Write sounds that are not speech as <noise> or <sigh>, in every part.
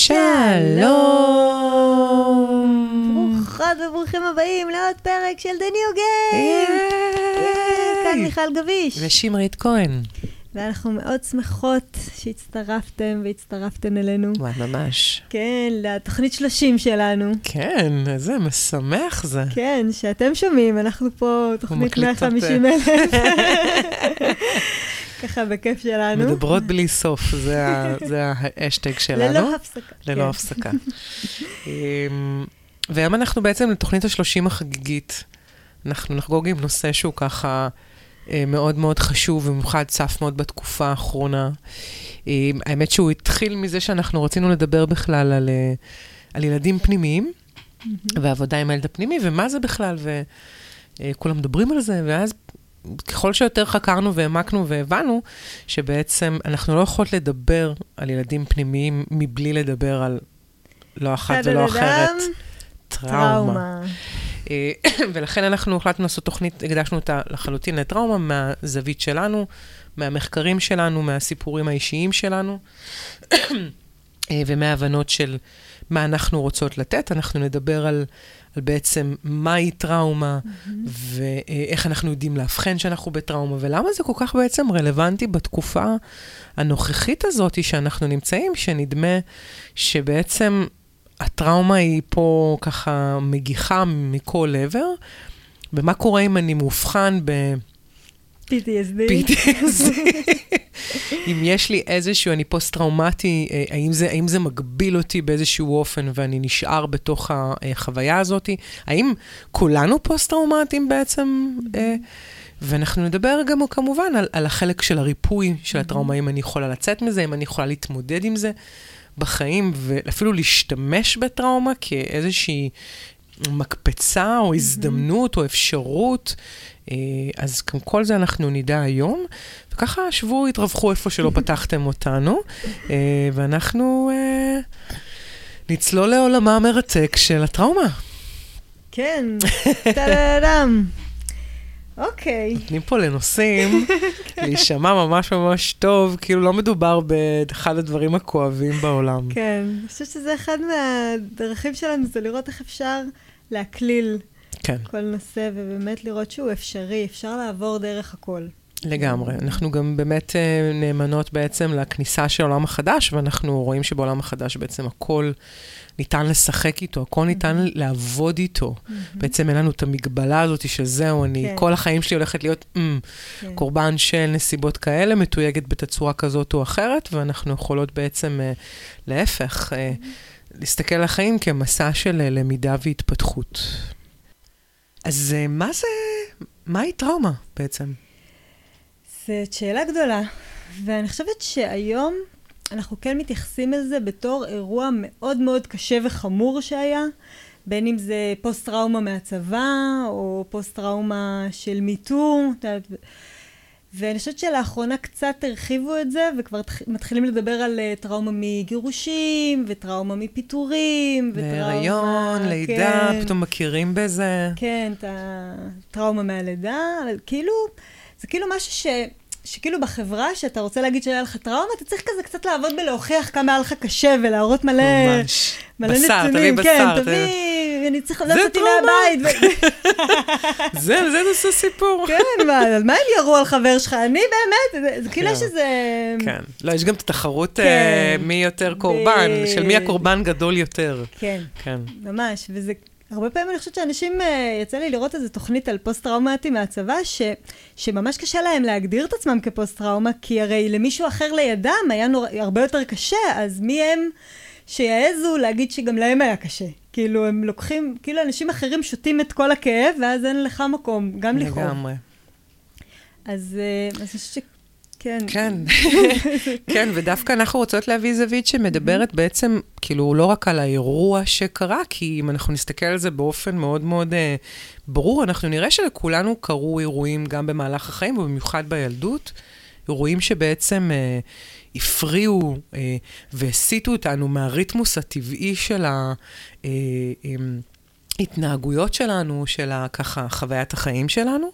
שלום. ברוכות וברוכים הבאים לעוד פרק של The New Game. כאן מיכל גביש. ושמרית כהן. ואנחנו מאוד שמחות שהצטרפתם והצטרפתם אלינו. וואי, ממש. כן, לתוכנית 30 שלנו. כן, איזה משמח זה. כן, שאתם שומעים, אנחנו פה תוכנית מקליטות, 150 אלף. <laughs> ככה בכיף שלנו. מדברות בלי סוף, זה האשטג <laughs> שלנו. ללא הפסקה. ללא כן. הפסקה. אמ, והיום אנחנו בעצם לתוכנית ה-30 החגיגית. אנחנו נחגוג עם נושא שהוא ככה אה, מאוד מאוד חשוב, במיוחד צף מאוד בתקופה האחרונה. אמ, האמת שהוא התחיל מזה שאנחנו רצינו לדבר בכלל על, אה, על ילדים פנימיים, ועבודה עם הילד הפנימי, ומה זה בכלל, וכולם מדברים על זה, ואז ככל שיותר חקרנו והעמקנו והבנו שבעצם אנחנו לא יכולות לדבר על ילדים פנימיים מבלי לדבר על לא אחת ולא אחרת. טראומה. אה, <clears throat> ולכן אנחנו החלטנו לעשות תוכנית, הקדשנו אותה לחלוטין לטראומה מהזווית שלנו, מהמחקרים שלנו, מהסיפורים האישיים שלנו, <clears throat> אה, ומההבנות של מה אנחנו רוצות לתת. אנחנו נדבר על, על בעצם מהי טראומה, ואיך אנחנו יודעים לאבחן שאנחנו בטראומה, ולמה זה כל כך בעצם רלוונטי בתקופה הנוכחית הזאת שאנחנו נמצאים, שנדמה שבעצם הטראומה היא פה ככה מגיחה מכל עבר, ומה קורה אם אני מאובחן PTSD. ב-PTSD? <laughs> אם יש לי איזשהו, אני פוסט-טראומטי, אה, האם זה, האם זה מגביל אותי באיזשהו אופן ואני נשאר בתוך החוויה הזאת? האם כולנו פוסט-טראומטיים בעצם? אה, ואנחנו נדבר גם כמובן על, על החלק של הריפוי של הטראומה, אם אני יכולה לצאת מזה, אם אני יכולה להתמודד עם זה בחיים, ואפילו להשתמש בטראומה כאיזושהי מקפצה או הזדמנות או אפשרות. אה, אז גם כל זה אנחנו נדע היום, וככה שבו, התרווחו איפה שלא <laughs> פתחתם אותנו, אה, ואנחנו אה, נצלול לעולמה המרתק של הטראומה. כן, <laughs> טה-דה-דם. אוקיי. נותנים פה לנושאים <laughs> להישמע ממש ממש טוב, כאילו לא מדובר באחד הדברים הכואבים בעולם. כן, אני חושבת שזה אחד מהדרכים שלנו, זה לראות איך אפשר להקליל כן, כל נושא, ובאמת לראות שהוא אפשרי, אפשר לעבור דרך הכל. לגמרי. אנחנו גם באמת אה, נאמנות בעצם לכניסה של העולם החדש, ואנחנו רואים שבעולם החדש בעצם הכל ניתן לשחק איתו, הכל ניתן לעבוד איתו. בעצם אין לנו את המגבלה הזאת שזהו, אני, כן. כל החיים שלי הולכת להיות mm, כן. קורבן של נסיבות כאלה, מתויגת בתצורה כזאת או אחרת, ואנחנו יכולות בעצם, אה, להפך, אה, להסתכל על החיים כמסע של למידה והתפתחות. אז אה, מה זה, מהי טראומה בעצם? זאת שאלה גדולה, ואני חושבת שהיום אנחנו כן מתייחסים לזה בתור אירוע מאוד מאוד קשה וחמור שהיה, בין אם זה פוסט-טראומה מהצבא, או פוסט-טראומה של מיטו, ואני חושבת שלאחרונה קצת הרחיבו את זה, וכבר תח- מתחילים לדבר על אה, טראומה מגירושים, וטראומה מפיטורים, וטראומה... בהיריון, לידה, כן. פתאום מכירים בזה. כן, את הטראומה מהלידה, אבל כאילו, זה כאילו משהו ש... שכאילו בחברה, שאתה רוצה להגיד שהיה לך טראומה, אתה צריך כזה קצת לעבוד בלהוכיח כמה היה לך קשה ולהראות מלא, ממש. מלא בשר, נתונים. תביא כן, בשר, תביא, אני צריך זה לצאת טראומה. מהבית. <laughs> זה, זה נושא סיפור. <laughs> כן, מה, על מה הם ירו על חבר שלך? אני באמת, כאילו כן. יש איזה... כן. לא, יש גם את התחרות כן. אה, מי יותר קורבן, של מי הקורבן גדול יותר. כן. כן. ממש, וזה... הרבה פעמים אני חושבת שאנשים, אה, יצא לי לראות איזו תוכנית על פוסט-טראומטי מהצבא, ש, שממש קשה להם להגדיר את עצמם כפוסט-טראומה, כי הרי למישהו אחר לידם היה נור... הרבה יותר קשה, אז מי הם שיעזו להגיד שגם להם היה קשה? כאילו, הם לוקחים, כאילו אנשים אחרים שותים את כל הכאב, ואז אין לך מקום, גם לכאוב. לגמרי. אז אה, אני חושבת. כן. כן, <laughs> כן, ודווקא אנחנו רוצות להביא זווית שמדברת בעצם, כאילו, לא רק על האירוע שקרה, כי אם אנחנו נסתכל על זה באופן מאוד מאוד אה, ברור, אנחנו נראה שלכולנו קרו אירועים גם במהלך החיים, ובמיוחד בילדות, אירועים שבעצם אה, הפריעו אה, והסיטו אותנו מהריתמוס הטבעי של ההתנהגויות שלנו, של ככה חוויית החיים שלנו.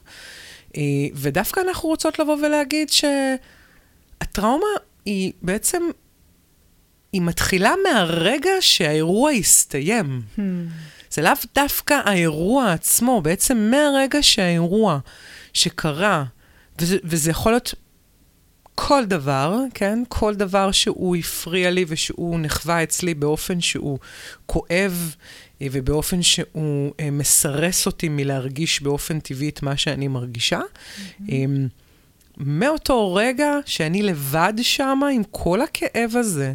אה, ודווקא אנחנו רוצות לבוא ולהגיד שהטראומה היא בעצם, היא מתחילה מהרגע שהאירוע הסתיים. Hmm. זה לאו דווקא האירוע עצמו, בעצם מהרגע שהאירוע שקרה, וזה, וזה יכול להיות כל דבר, כן? כל דבר שהוא הפריע לי ושהוא נחווה אצלי באופן שהוא כואב אה, ובאופן שהוא אה, מסרס אותי מלהרגיש באופן טבעי את מה שאני מרגישה. Mm-hmm. מאותו רגע שאני לבד שם עם כל הכאב הזה,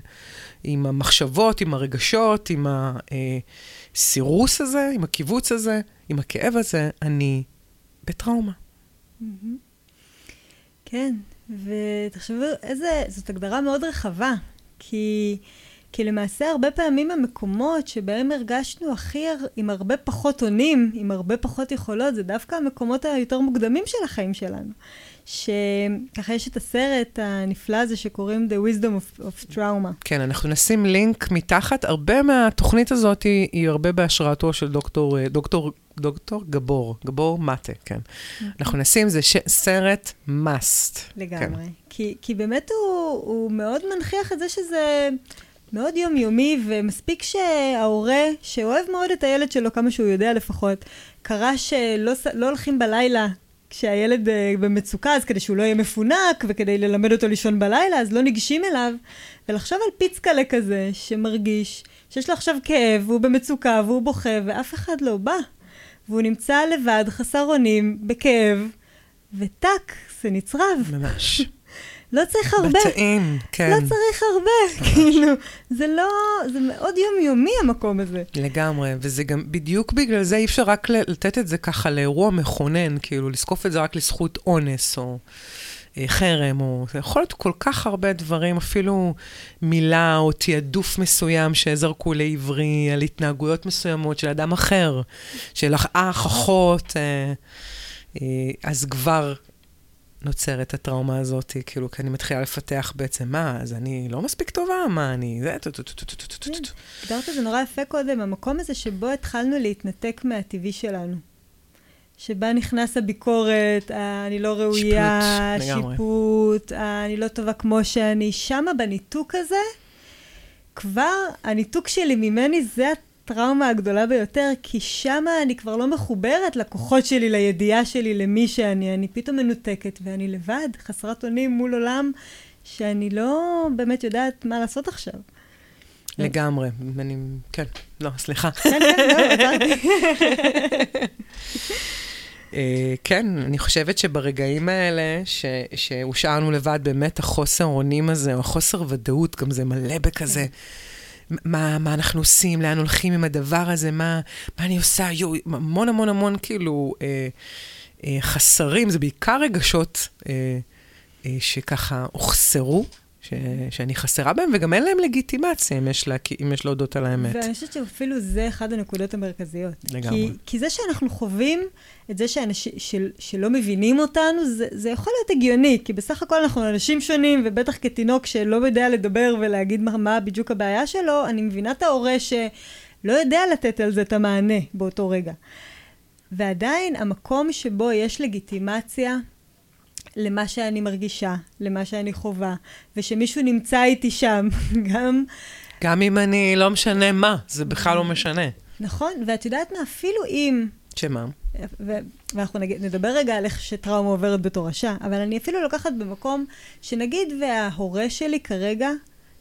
עם המחשבות, עם הרגשות, עם הסירוס הזה, עם הקיבוץ הזה, עם הכאב הזה, אני בטראומה. Mm-hmm. כן, ותחשבו, איזה, זאת הגדרה מאוד רחבה, כי, כי למעשה הרבה פעמים המקומות שבהם הרגשנו הכי, עם הרבה פחות אונים, עם הרבה פחות יכולות, זה דווקא המקומות היותר מוקדמים של החיים שלנו. שככה יש את הסרט הנפלא הזה שקוראים The Wisdom of, of Trauma. כן, אנחנו נשים לינק מתחת. הרבה מהתוכנית הזאת היא, היא הרבה בהשראתו של דוקטור, אה, דוקטור, דוקטור גבור, גבור מטה, כן. אוקיי. אנחנו נשים, זה ש, סרט must. לגמרי. כן. כי, כי באמת הוא, הוא מאוד מנכיח את זה שזה... מאוד יומיומי, ומספיק שההורה, שאוהב מאוד את הילד שלו, כמה שהוא יודע לפחות, קרא שלא לא הולכים בלילה כשהילד uh, במצוקה, אז כדי שהוא לא יהיה מפונק, וכדי ללמד אותו לישון בלילה, אז לא ניגשים אליו. ולחשוב על פיצקלה כזה, שמרגיש שיש לו עכשיו כאב, והוא במצוקה, והוא בוכה, ואף אחד לא בא. והוא נמצא לבד, חסר אונים, בכאב, וטאק, זה נצרב. ממש. לא צריך הרבה. בטעים, כן. לא צריך הרבה, כאילו, זה לא, זה מאוד יומיומי המקום הזה. לגמרי, וזה גם, בדיוק בגלל זה אי אפשר רק לתת את זה ככה לאירוע מכונן, כאילו, לזקוף את זה רק לזכות אונס, או... אה, חרם, או זה יכול להיות כל כך הרבה דברים, אפילו מילה או תעדוף מסוים שזרקו לעברי על התנהגויות מסוימות של אדם אחר, של אח, אחות, אה, אה, אז כבר נוצרת הטראומה הזאת, כאילו, כי אני מתחילה לפתח בעצם, מה, אז אני לא מספיק טובה? מה, אני... זה... כן, הגדרת את זה נורא יפה קודם, המקום הזה שבו התחלנו להתנתק מהטבעי שלנו. שבה נכנס הביקורת, אני לא ראויה, שיפוט, אני לא טובה כמו שאני. שמה בניתוק הזה, כבר הניתוק שלי ממני זה הטראומה הגדולה ביותר, כי שמה אני כבר לא מחוברת לכוחות שלי, לידיעה שלי, למי שאני. אני פתאום מנותקת, ואני לבד, חסרת אונים מול עולם, שאני לא באמת יודעת מה לעשות עכשיו. לגמרי, אני, כן, לא, סליחה. כן, כן, לא. <laughs> אה, כן, אני חושבת שברגעים האלה, שהושארנו לבד, באמת החוסר אונים הזה, או החוסר ודאות, גם זה מלא בכזה. מה, מה אנחנו עושים, לאן הולכים עם הדבר הזה, מה, מה אני עושה, יו, המון המון המון כאילו אה, אה, חסרים, זה בעיקר רגשות אה, אה, שככה הוחסרו. ש, שאני חסרה בהם, וגם אין להם לגיטימציה אם יש, לה, אם יש להודות על האמת. ואני חושבת שאפילו זה אחד הנקודות המרכזיות. לגמרי. כי, כי זה שאנחנו חווים את זה שאנש, של, שלא מבינים אותנו, זה, זה יכול להיות הגיוני, כי בסך הכל אנחנו אנשים שונים, ובטח כתינוק שלא יודע לדבר ולהגיד מה, מה בדיוק הבעיה שלו, אני מבינה את ההורה שלא יודע לתת על זה את המענה באותו רגע. ועדיין, המקום שבו יש לגיטימציה, למה שאני מרגישה, למה שאני חווה, ושמישהו נמצא איתי שם, <laughs> גם... גם אם אני לא משנה מה, זה בכלל לא משנה. נכון, ואת יודעת מה, אפילו אם... שמה? ו- ואנחנו נגיד, נדבר רגע על איך שטראומה עוברת בתורשה, אבל אני אפילו לוקחת במקום שנגיד וההורה שלי כרגע,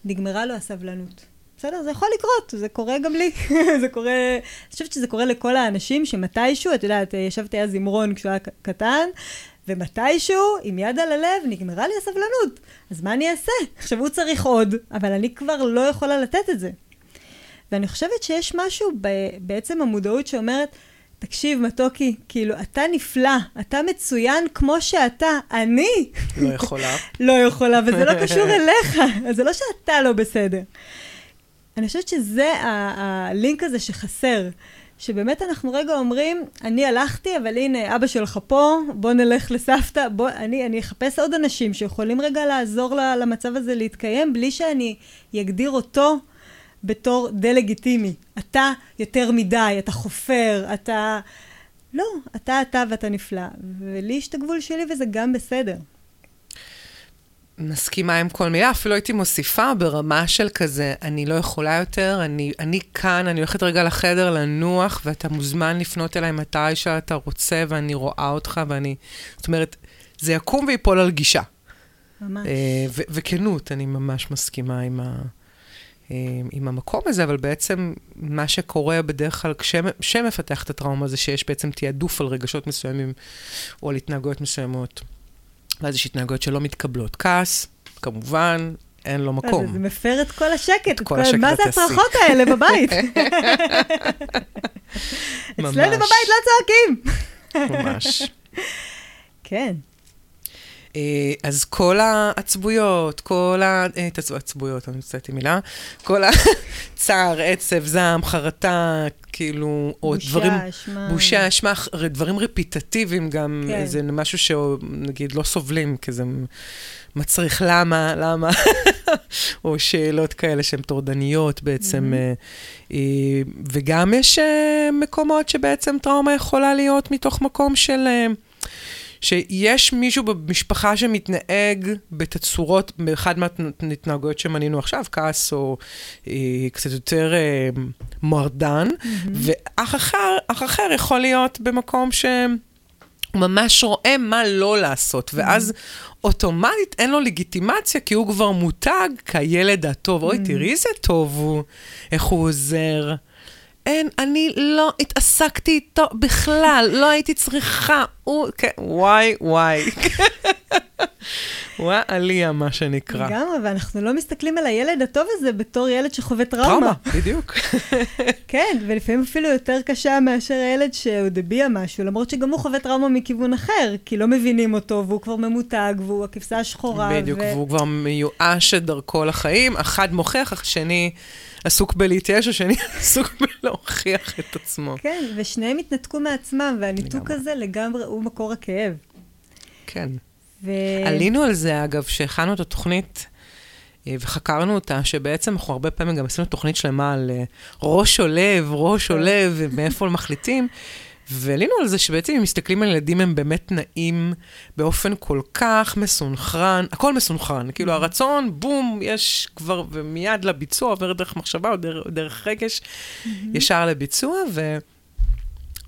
נגמרה לו הסבלנות. בסדר? זה יכול לקרות, זה קורה גם לי. <laughs> זה קורה, אני חושבת שזה קורה לכל האנשים שמתישהו, את יודעת, ישבתי אז עם רון כשהוא היה קטן, ומתישהו, עם יד על הלב, נגמרה לי הסבלנות. אז מה אני אעשה? עכשיו הוא צריך עוד, אבל אני כבר לא יכולה לתת את זה. ואני חושבת שיש משהו ב- בעצם המודעות שאומרת, תקשיב, מתוקי, כאילו, אתה נפלא, אתה מצוין כמו שאתה, אני... לא יכולה. <laughs> לא יכולה, וזה לא קשור <laughs> אליך, אז זה לא שאתה לא בסדר. אני חושבת שזה הלינק הזה שחסר. שבאמת אנחנו רגע אומרים, אני הלכתי, אבל הנה, אבא שלך פה, בוא נלך לסבתא, בוא, אני, אני אחפש עוד אנשים שיכולים רגע לעזור למצב הזה להתקיים, בלי שאני אגדיר אותו בתור דה-לגיטימי. אתה יותר מדי, אתה חופר, אתה... לא, אתה אתה ואתה נפלא. ולי יש את הגבול שלי וזה גם בסדר. מסכימה עם כל מילה, אפילו הייתי מוסיפה ברמה של כזה, אני לא יכולה יותר, אני, אני כאן, אני הולכת רגע לחדר לנוח, ואתה מוזמן לפנות אליי מתי שאתה רוצה, ואני רואה אותך, ואני... זאת אומרת, זה יקום ויפול על גישה. ממש. אה, וכנות, אני ממש מסכימה עם, ה- אה, עם המקום הזה, אבל בעצם מה שקורה בדרך כלל כשמפתח את הטראומה זה שיש בעצם תעדוף על רגשות מסוימים או על התנהגויות מסוימות. ואז יש התנהגויות שלא מתקבלות. כעס, כמובן, אין לו מקום. זה מפר את כל השקט. את כל השקט מה זה. הצרחות האלה בבית? <laughs> אצלנו. בבית לא צועקים. ממש. כן. אה, אז כל העצבויות, כל ה... אה, עצבויות, אני מצטעתי מילה, כל הצער, <laughs> עצב, זעם, חרטה, כאילו, או בושה, דברים... אשמה. בושה, אשמה, דברים רפיטטיביים גם, כן. זה משהו שנגיד לא סובלים, כי זה מצריך למה, למה, <laughs> או שאלות כאלה שהן טורדניות בעצם. אה, וגם יש מקומות שבעצם טראומה יכולה להיות מתוך מקום של... שיש מישהו במשפחה שמתנהג בתצורות, באחד מההתנהגויות שמנינו עכשיו, כעס או אה, קצת יותר אה, מרדן, ואח אחר, אח אחר יכול להיות במקום ש... ממש רואה מה לא לעשות, ואז אוטומטית אין לו לגיטימציה, כי הוא כבר מותג כילד הטוב. אוי, תראי איזה טוב הוא, איך הוא עוזר. אין, אני לא התעסקתי איתו בכלל, לא הייתי צריכה. הוא, כן, וואי, וואי. <laughs> וואי, עליה, מה שנקרא. לגמרי, ואנחנו לא מסתכלים על הילד הטוב הזה בתור ילד שחווה טראומה. טראומה, בדיוק. <laughs> כן, ולפעמים אפילו יותר קשה מאשר הילד שעוד הביע משהו, למרות שגם הוא חווה טראומה מכיוון אחר, כי לא מבינים אותו, והוא כבר ממותג, והוא הכבשה השחורה. בדיוק, והוא כבר מיואש את דרכו לחיים, אחד מוכיח, השני עסוק בלהתייאש, השני <laughs> עסוק בלהוכיח את עצמו. כן, ושניהם התנתקו מעצמם, והניתוק לגמרי. הזה לגמרי הוא מקור הכאב. כן. ו... עלינו על זה, אגב, שהכנו את התוכנית אה, וחקרנו אותה, שבעצם אנחנו הרבה פעמים גם עשינו תוכנית שלמה על אה, ראש או לב, ראש או כן. לב, ומאיפה מחליטים. ועלינו על זה שבעצם אם מסתכלים על ילדים, הם באמת נעים באופן כל כך מסונכרן, הכל מסונכרן. כאילו הרצון, בום, יש כבר, ומיד לביצוע, עובר דרך מחשבה או דרך, דרך רגש, ישר לביצוע, ו...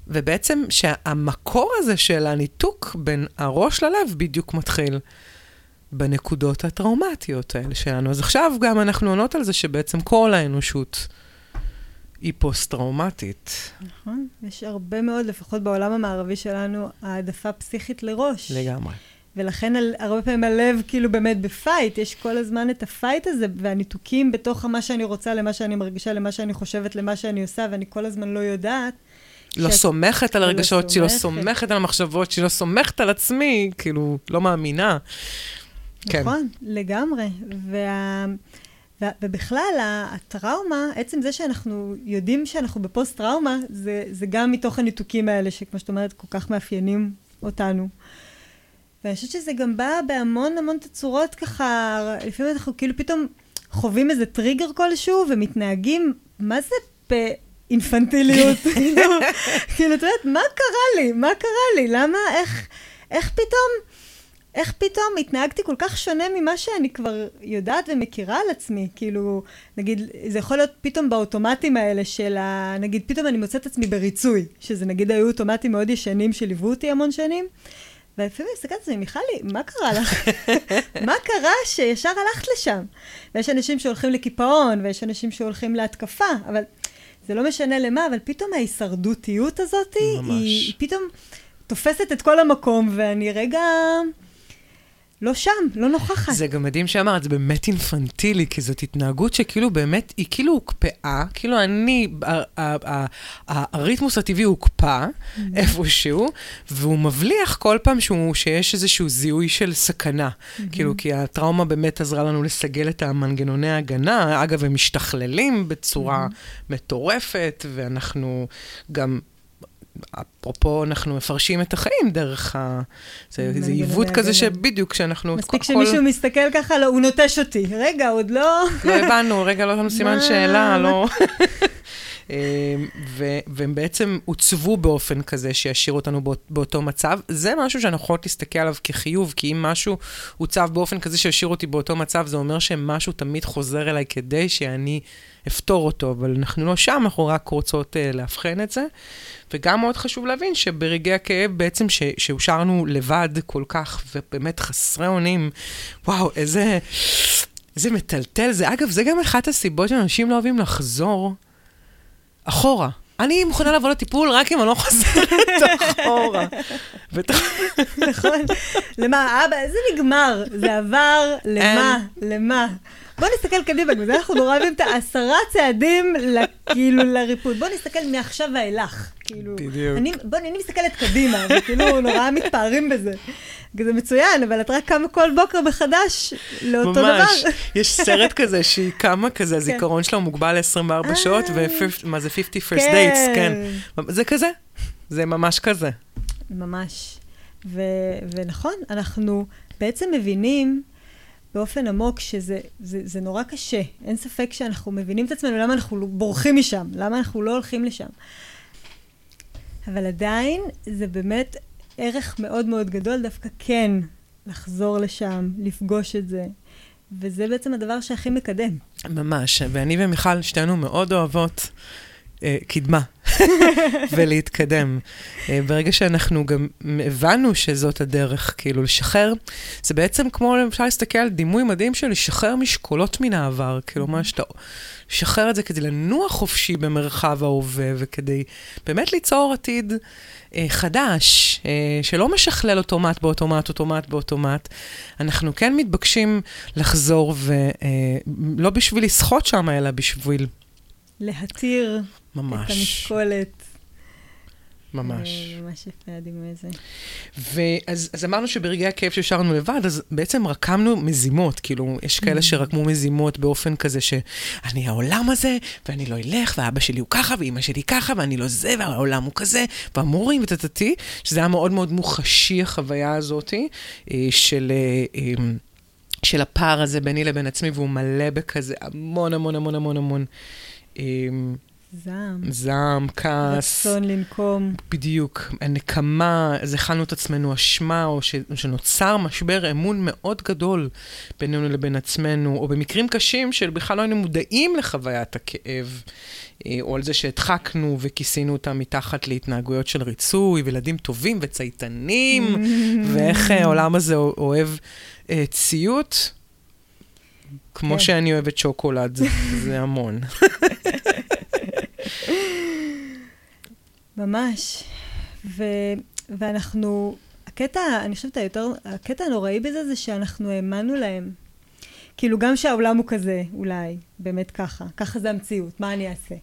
ובעצם שהמקור הזה של הניתוק בין הראש ללב בדיוק מתחיל בנקודות הטראומטיות האלה שלנו. אז עכשיו גם אנחנו עונות על זה שבעצם כל האנושות היא פוסט-טראומטית. נכון, יש הרבה מאוד, לפחות בעולם המערבי שלנו, העדפה פסיכית לראש. לגמרי. ולכן על, הרבה פעמים הלב כאילו באמת ב fight, יש כל הזמן את ה fight הזה, והניתוקים בתוך מה שאני רוצה, למה שאני מרגישה, למה שאני חושבת, למה שאני עושה, ואני כל הזמן לא יודעת. לא שאת- סומכת על לא הרגשות שלי, לא סומכת. על המחשבות שלי, לא סומכת על עצמי, כאילו, לא מאמינה. כן. נכון, לגמרי. וה... ובכלל, הטראומה, עצם זה שאנחנו יודעים שאנחנו בפוסט-טראומה, זה, זה גם מתוך הניתוקים האלה, שכמו שאת אומרת, כל כך מאפיינים אותנו. ואני חושבת שזה גם בא בהמון המון תצורות ככה, לפעמים אנחנו כאילו פתאום חווים איזה טריגר כלשהו ומתנהגים, מה זה באינפנטיליות? <laughs> כאילו, כאילו, את יודעת, מה קרה לי? מה קרה לי? למה, איך, איך פתאום... איך פתאום התנהגתי כל כך שונה ממה שאני כבר יודעת ומכירה על עצמי? כאילו, נגיד, זה יכול להיות פתאום באוטומטים האלה של ה... נגיד, פתאום אני מוצאת עצמי בריצוי, שזה נגיד היו אוטומטים מאוד ישנים שליוו אותי המון שנים, ולפעמים הסתכלתי על עצמי, מיכלי, מה קרה לך? <laughs> מה קרה שישר הלכת לשם? ויש אנשים שהולכים לקיפאון, ויש אנשים שהולכים להתקפה, אבל זה לא משנה למה, אבל פתאום ההישרדותיות הזאת, ממש. היא, היא פתאום תופסת את כל המקום, ואני רגע... לא שם, לא נוכחת. זה גם מדהים שאמרת, זה באמת אינפנטילי, כי זאת התנהגות שכאילו באמת, היא כאילו הוקפאה, כאילו אני, הריתמוס הטבעי הוקפא איפשהו, והוא מבליח כל פעם שהוא, שיש איזשהו זיהוי של סכנה. כאילו, כי הטראומה באמת עזרה לנו לסגל את המנגנוני ההגנה. אגב, הם משתכללים בצורה מטורפת, ואנחנו גם... אפרופו, אנחנו מפרשים את החיים דרך ה... זה, זה עיוות כזה. שבדיוק, שאנחנו... מספיק שמישהו מסתכל ככה, לא, הוא נוטש אותי. רגע, עוד לא... לא הבנו, רגע, לא שמנו <laughs> סימן מה- שאלה, לא... <laughs> והם בעצם עוצבו באופן כזה שישאיר אותנו באותו מצב. זה משהו שאנחנו יכולות להסתכל עליו כחיוב, כי אם משהו עוצב באופן כזה שישאיר אותי באותו מצב, זה אומר שמשהו תמיד חוזר אליי כדי שאני אפתור אותו, אבל אנחנו לא שם, אנחנו רק רוצות uh, לאבחן את זה. וגם מאוד חשוב להבין שברגעי הכאב בעצם, שהושארנו לבד כל כך, ובאמת חסרי אונים, וואו, איזה, איזה מטלטל זה. אגב, זה גם אחת הסיבות שאנשים לא אוהבים לחזור אחורה. אני מוכנה לבוא לטיפול רק אם אני לא חוזרת <laughs> אחורה. נכון. למה, אבא, זה נגמר, זה עבר, למה, למה. בוא נסתכל קדימה, בגלל זה אנחנו נורא אוהבים את העשרה צעדים, כאילו, לריפוד. בוא נסתכל מעכשיו ואילך. כאילו, בדיוק. אני, בוא, אני מסתכלת קדימה, וכאילו נורא מתפארים בזה. זה מצוין, אבל את רק קמה כל בוקר מחדש לאותו דבר. ממש, יש סרט כזה שהיא קמה כזה, כן. הזיכרון שלה מוגבל ל-24 אה. שעות, ומה זה 50 first dates, כן. זה כזה, זה ממש כזה. ממש. ונכון, אנחנו בעצם מבינים באופן עמוק שזה זה, זה נורא קשה. אין ספק שאנחנו מבינים את עצמנו למה אנחנו בורחים משם, למה אנחנו לא הולכים לשם. אבל עדיין זה באמת ערך מאוד מאוד גדול דווקא כן לחזור לשם, לפגוש את זה. וזה בעצם הדבר שהכי מקדם. ממש, ואני ומיכל שתינו מאוד אוהבות קדמה <laughs> ולהתקדם. אה, ברגע שאנחנו גם הבנו שזאת הדרך, כאילו, לשחרר, זה בעצם כמו, אפשר להסתכל על דימוי מדהים של לשחרר משקולות מן העבר, כאילו, מה שאתה... לשחרר את זה כדי לנוע חופשי במרחב ההווה, וכדי באמת ליצור עתיד אה, חדש, אה, שלא משכלל אוטומט באוטומט, אוטומט באוטומט. אנחנו כן מתבקשים לחזור, ולא אה, בשביל לשחות שם, אלא בשביל... להתיר ממש. את המשקולת. ממש. ממש יפה הדימוי הזה. ואז אז אמרנו שברגעי הכאב שהשארנו לבד, אז בעצם רקמנו מזימות, כאילו, יש כאלה mm. שרקמו מזימות באופן כזה שאני העולם הזה, ואני לא אלך, ואבא שלי הוא ככה, ואימא שלי ככה, ואני לא זה, והעולם הוא כזה, והמורים וטטטי, שזה היה מאוד מאוד מוחשי, החוויה הזאתי, אה, של... אה, אמ, של הפער הזה ביני לבין עצמי, והוא מלא בכזה המון המון המון המון המון אמ, זעם. זעם, כעס. רצון לנקום. בדיוק. הנקמה, אז הכנו את עצמנו אשמה, או ש, שנוצר משבר אמון מאוד גדול בינינו לבין עצמנו, או במקרים קשים של בכלל לא היינו מודעים לחוויית הכאב, אה, או על זה שהדחקנו וכיסינו אותם מתחת להתנהגויות של ריצוי, וילדים טובים וצייתנים, <laughs> ואיך אה, העולם הזה אוהב אה, ציות. כמו כן. שאני אוהבת שוקולד, זה המון. <laughs> ממש. ו, ואנחנו, הקטע, אני חושבת היותר, הקטע הנוראי בזה זה שאנחנו האמנו להם. כאילו גם שהעולם הוא כזה, אולי, באמת ככה. ככה זה המציאות, מה אני אעשה?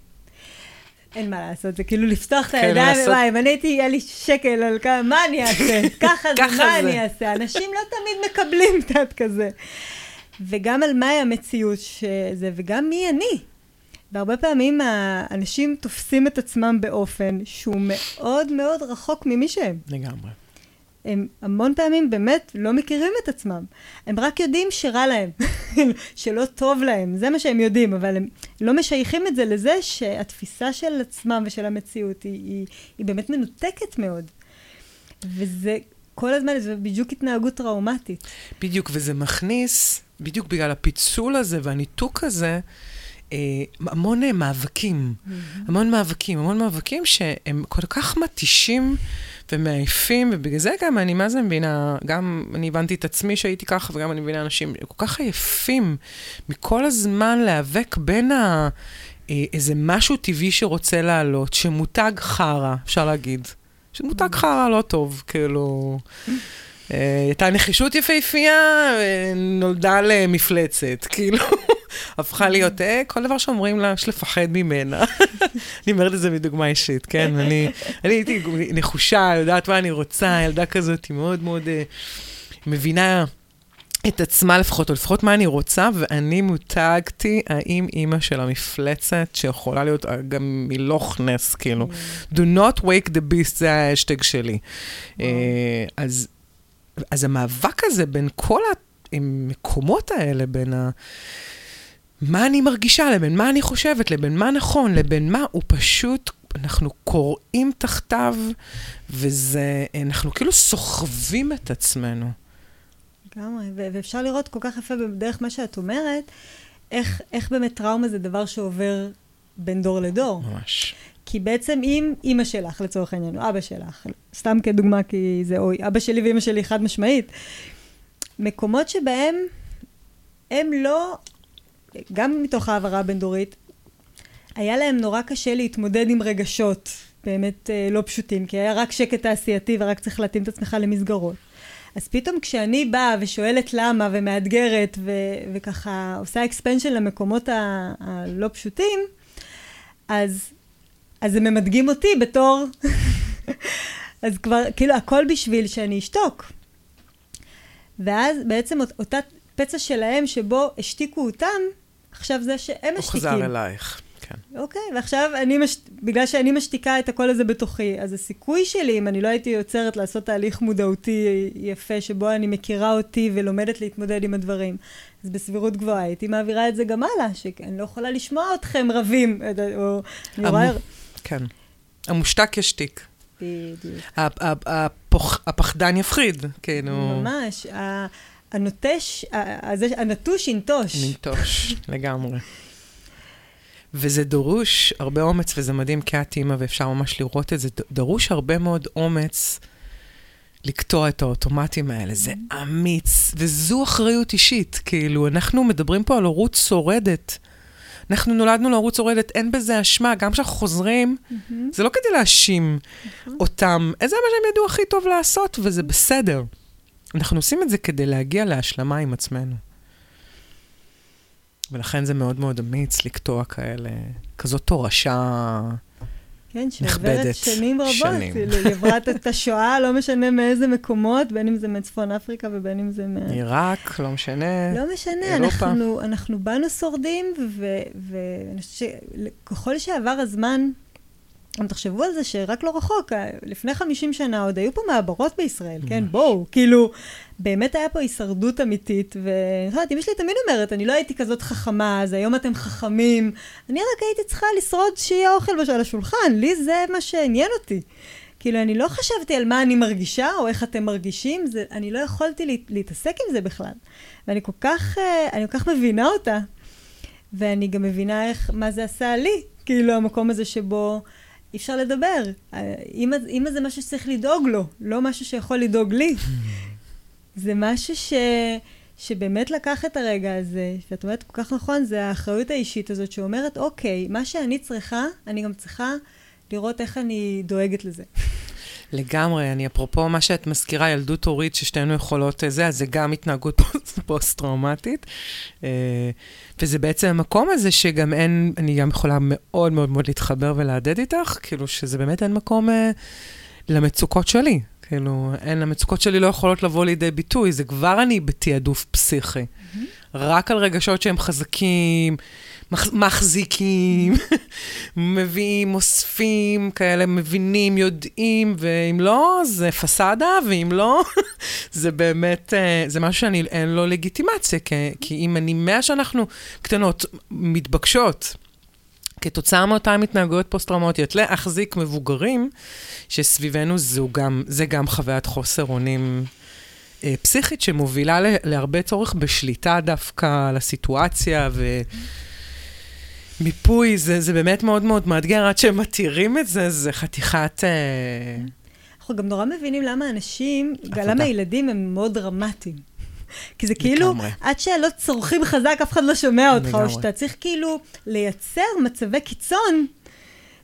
אין מה לעשות, זה כאילו לפתוח את כן, הידיים, וואי, אם אני הייתי, יהיה לי שקל על כמה, מה אני אעשה? <laughs> ככה זה, מה אני אעשה? אנשים לא תמיד מקבלים תת כזה. וגם על מהי המציאות שזה, וגם מי אני. והרבה פעמים האנשים תופסים את עצמם באופן שהוא מאוד מאוד רחוק ממי שהם. לגמרי. הם המון פעמים באמת לא מכירים את עצמם. הם רק יודעים שרע להם, <laughs> שלא טוב להם, זה מה שהם יודעים, אבל הם לא משייכים את זה לזה שהתפיסה של עצמם ושל המציאות היא, היא, היא באמת מנותקת מאוד. וזה כל הזמן, זה בדיוק התנהגות טראומטית. בדיוק, וזה מכניס, בדיוק בגלל הפיצול הזה והניתוק הזה, המון אה, מאבקים. המון מאבקים, המון מאבקים שהם כל כך מתישים ומעייפים, ובגלל זה גם אני מה זה מבינה, גם אני הבנתי את עצמי שהייתי ככה, וגם אני מבינה אנשים כל כך עייפים מכל הזמן להיאבק בין ה... אה, איזה משהו טבעי שרוצה לעלות, שמותג חרא, אפשר להגיד. שמותג. חרא לא טוב, כאילו... הייתה נחישות יפהפייה, נולדה למפלצת, כאילו. הפכה להיות, אה, כל דבר שאומרים לה, יש לפחד ממנה. <laughs> אני אומרת את זה מדוגמה אישית, כן? אני, אני הייתי נחושה, יודעת מה אני רוצה, ילדה כזאת, היא מאוד מאוד אה, מבינה את עצמה לפחות, או לפחות מה אני רוצה, ואני מותגתי האם אימא של המפלצת, שיכולה להיות אה, גם מלוכנס, כאילו. Mm. Do not wake the beast, זה האשטג שלי. אה, אז, אז המאבק הזה בין כל המקומות האלה, בין ה... מה אני מרגישה, לבין מה אני חושבת, לבין מה נכון, לבין מה, הוא פשוט, אנחנו קוראים תחתיו, וזה, אנחנו כאילו סוחבים את עצמנו. לגמרי, ואפשר לראות כל כך יפה בדרך מה שאת אומרת, איך, איך באמת טראומה זה דבר שעובר בין דור לדור. ממש. כי בעצם אם אימא שלך, לצורך העניין, או אבא שלך, סתם כדוגמה, כי זה אוי, אבא שלי ואימא שלי חד משמעית, מקומות שבהם הם לא, גם מתוך העברה הבין-דורית, היה להם נורא קשה להתמודד עם רגשות באמת אה, לא פשוטים, כי היה רק שקט תעשייתי ורק צריך להתאים את עצמך למסגרות. אז פתאום כשאני באה ושואלת למה ומאתגרת ו- וככה עושה אקספנשן למקומות ה- הלא פשוטים, אז, אז הם ממדגים אותי בתור... <laughs> אז כבר, כאילו, הכל בשביל שאני אשתוק. ואז בעצם אותה פצע שלהם שבו השתיקו אותם, עכשיו זה שהם משתיקים. הוא חזר אלייך. כן. אוקיי, ועכשיו אני, מש... בגלל שאני משתיקה את הקול הזה בתוכי, אז הסיכוי שלי, אם אני לא הייתי יוצרת לעשות תהליך מודעותי יפה, שבו אני מכירה אותי ולומדת להתמודד עם הדברים, אז בסבירות גבוהה הייתי מעבירה את זה גם הלאה, שאני לא יכולה לשמוע אתכם רבים, או אני המ... רואה... כן. המושתק ישתיק. בדיוק. הפח... הפחדן יפחיד, כאילו... ממש. הנוטש, הנטוש ינטוש. ינטוש, <laughs> לגמרי. וזה דרוש הרבה אומץ, וזה מדהים כי את אימא, ואפשר ממש לראות את זה, דרוש הרבה מאוד אומץ לקטוע את האוטומטים האלה. זה אמיץ, וזו אחריות אישית. כאילו, אנחנו מדברים פה על הורות שורדת. אנחנו נולדנו להורות שורדת, אין בזה אשמה. גם כשאנחנו חוזרים, mm-hmm. זה לא כדי להאשים mm-hmm. אותם. זה מה שהם ידעו הכי טוב לעשות, וזה בסדר. אנחנו עושים את זה כדי להגיע להשלמה עם עצמנו. ולכן זה מאוד מאוד אמיץ לקטוע כאלה, כזאת תורשה כן, שעוברת שנים רבות. שנים. היא עברה את השואה, לא משנה מאיזה מקומות, בין אם זה מצפון אפריקה ובין אם זה מה... עיראק, לא משנה. לא משנה, אנחנו, אנחנו באנו שורדים, ואני חושבת שככל שעבר הזמן, גם תחשבו על זה שרק לא רחוק, לפני 50 שנה עוד היו פה מעברות בישראל, כן? בואו, כאילו, באמת היה פה הישרדות אמיתית, ואני יודעת, אמא שלי תמיד אומרת, אני לא הייתי כזאת חכמה, אז היום אתם חכמים. אני רק הייתי צריכה לשרוד שיהיה אוכל על השולחן, לי זה מה שעניין אותי. כאילו, אני לא חשבתי על מה אני מרגישה, או איך אתם מרגישים, זה, אני לא יכולתי לה, להתעסק עם זה בכלל. ואני כל כך, אה, אני כל כך מבינה אותה, ואני גם מבינה איך, מה זה עשה לי, כאילו, המקום הזה שבו... אי אפשר לדבר. אימא, אימא זה משהו שצריך לדאוג לו, לא משהו שיכול לדאוג לי. <laughs> זה משהו ש... שבאמת לקח את הרגע הזה, שאת אומרת כל כך נכון, זה האחריות האישית הזאת שאומרת, אוקיי, מה שאני צריכה, אני גם צריכה לראות איך אני דואגת לזה. <laughs> לגמרי, אני אפרופו מה שאת מזכירה, ילדות הורית, ששתינו יכולות אה, זה, אז זה גם התנהגות <laughs> פוסט-טראומטית. אה, וזה בעצם המקום הזה שגם אין, אני גם יכולה מאוד מאוד מאוד להתחבר ולהדהד איתך, כאילו שזה באמת אין מקום אה, למצוקות שלי. כאילו, אין, המצוקות שלי לא יכולות לבוא לידי ביטוי, זה כבר אני בתעדוף פסיכי. Mm-hmm. רק על רגשות שהם חזקים, מחזיקים, <laughs> מביאים, אוספים, כאלה מבינים, יודעים, ואם לא, זה פסאדה, ואם לא, <laughs> זה באמת, אה, זה משהו שאני, אין לו לגיטימציה, כי, כי אם אני, מאה שאנחנו קטנות, מתבקשות, כתוצאה מאותן התנהגויות פוסט-טראומטיות, להחזיק מבוגרים שסביבנו זו גם, זה גם חוויית חוסר אונים אה, פסיכית שמובילה להרבה צורך בשליטה דווקא על הסיטואציה ו... מיפוי, זה, זה באמת מאוד מאוד מאתגר, עד שהם מתירים את זה, זה חתיכת... אה... אנחנו גם נורא מבינים למה אנשים, למה ילדים הם מאוד דרמטיים. כי זה כאילו, עד שלא צורכים חזק, אף אחד לא שומע אותך, או שאתה צריך כאילו לייצר מצבי קיצון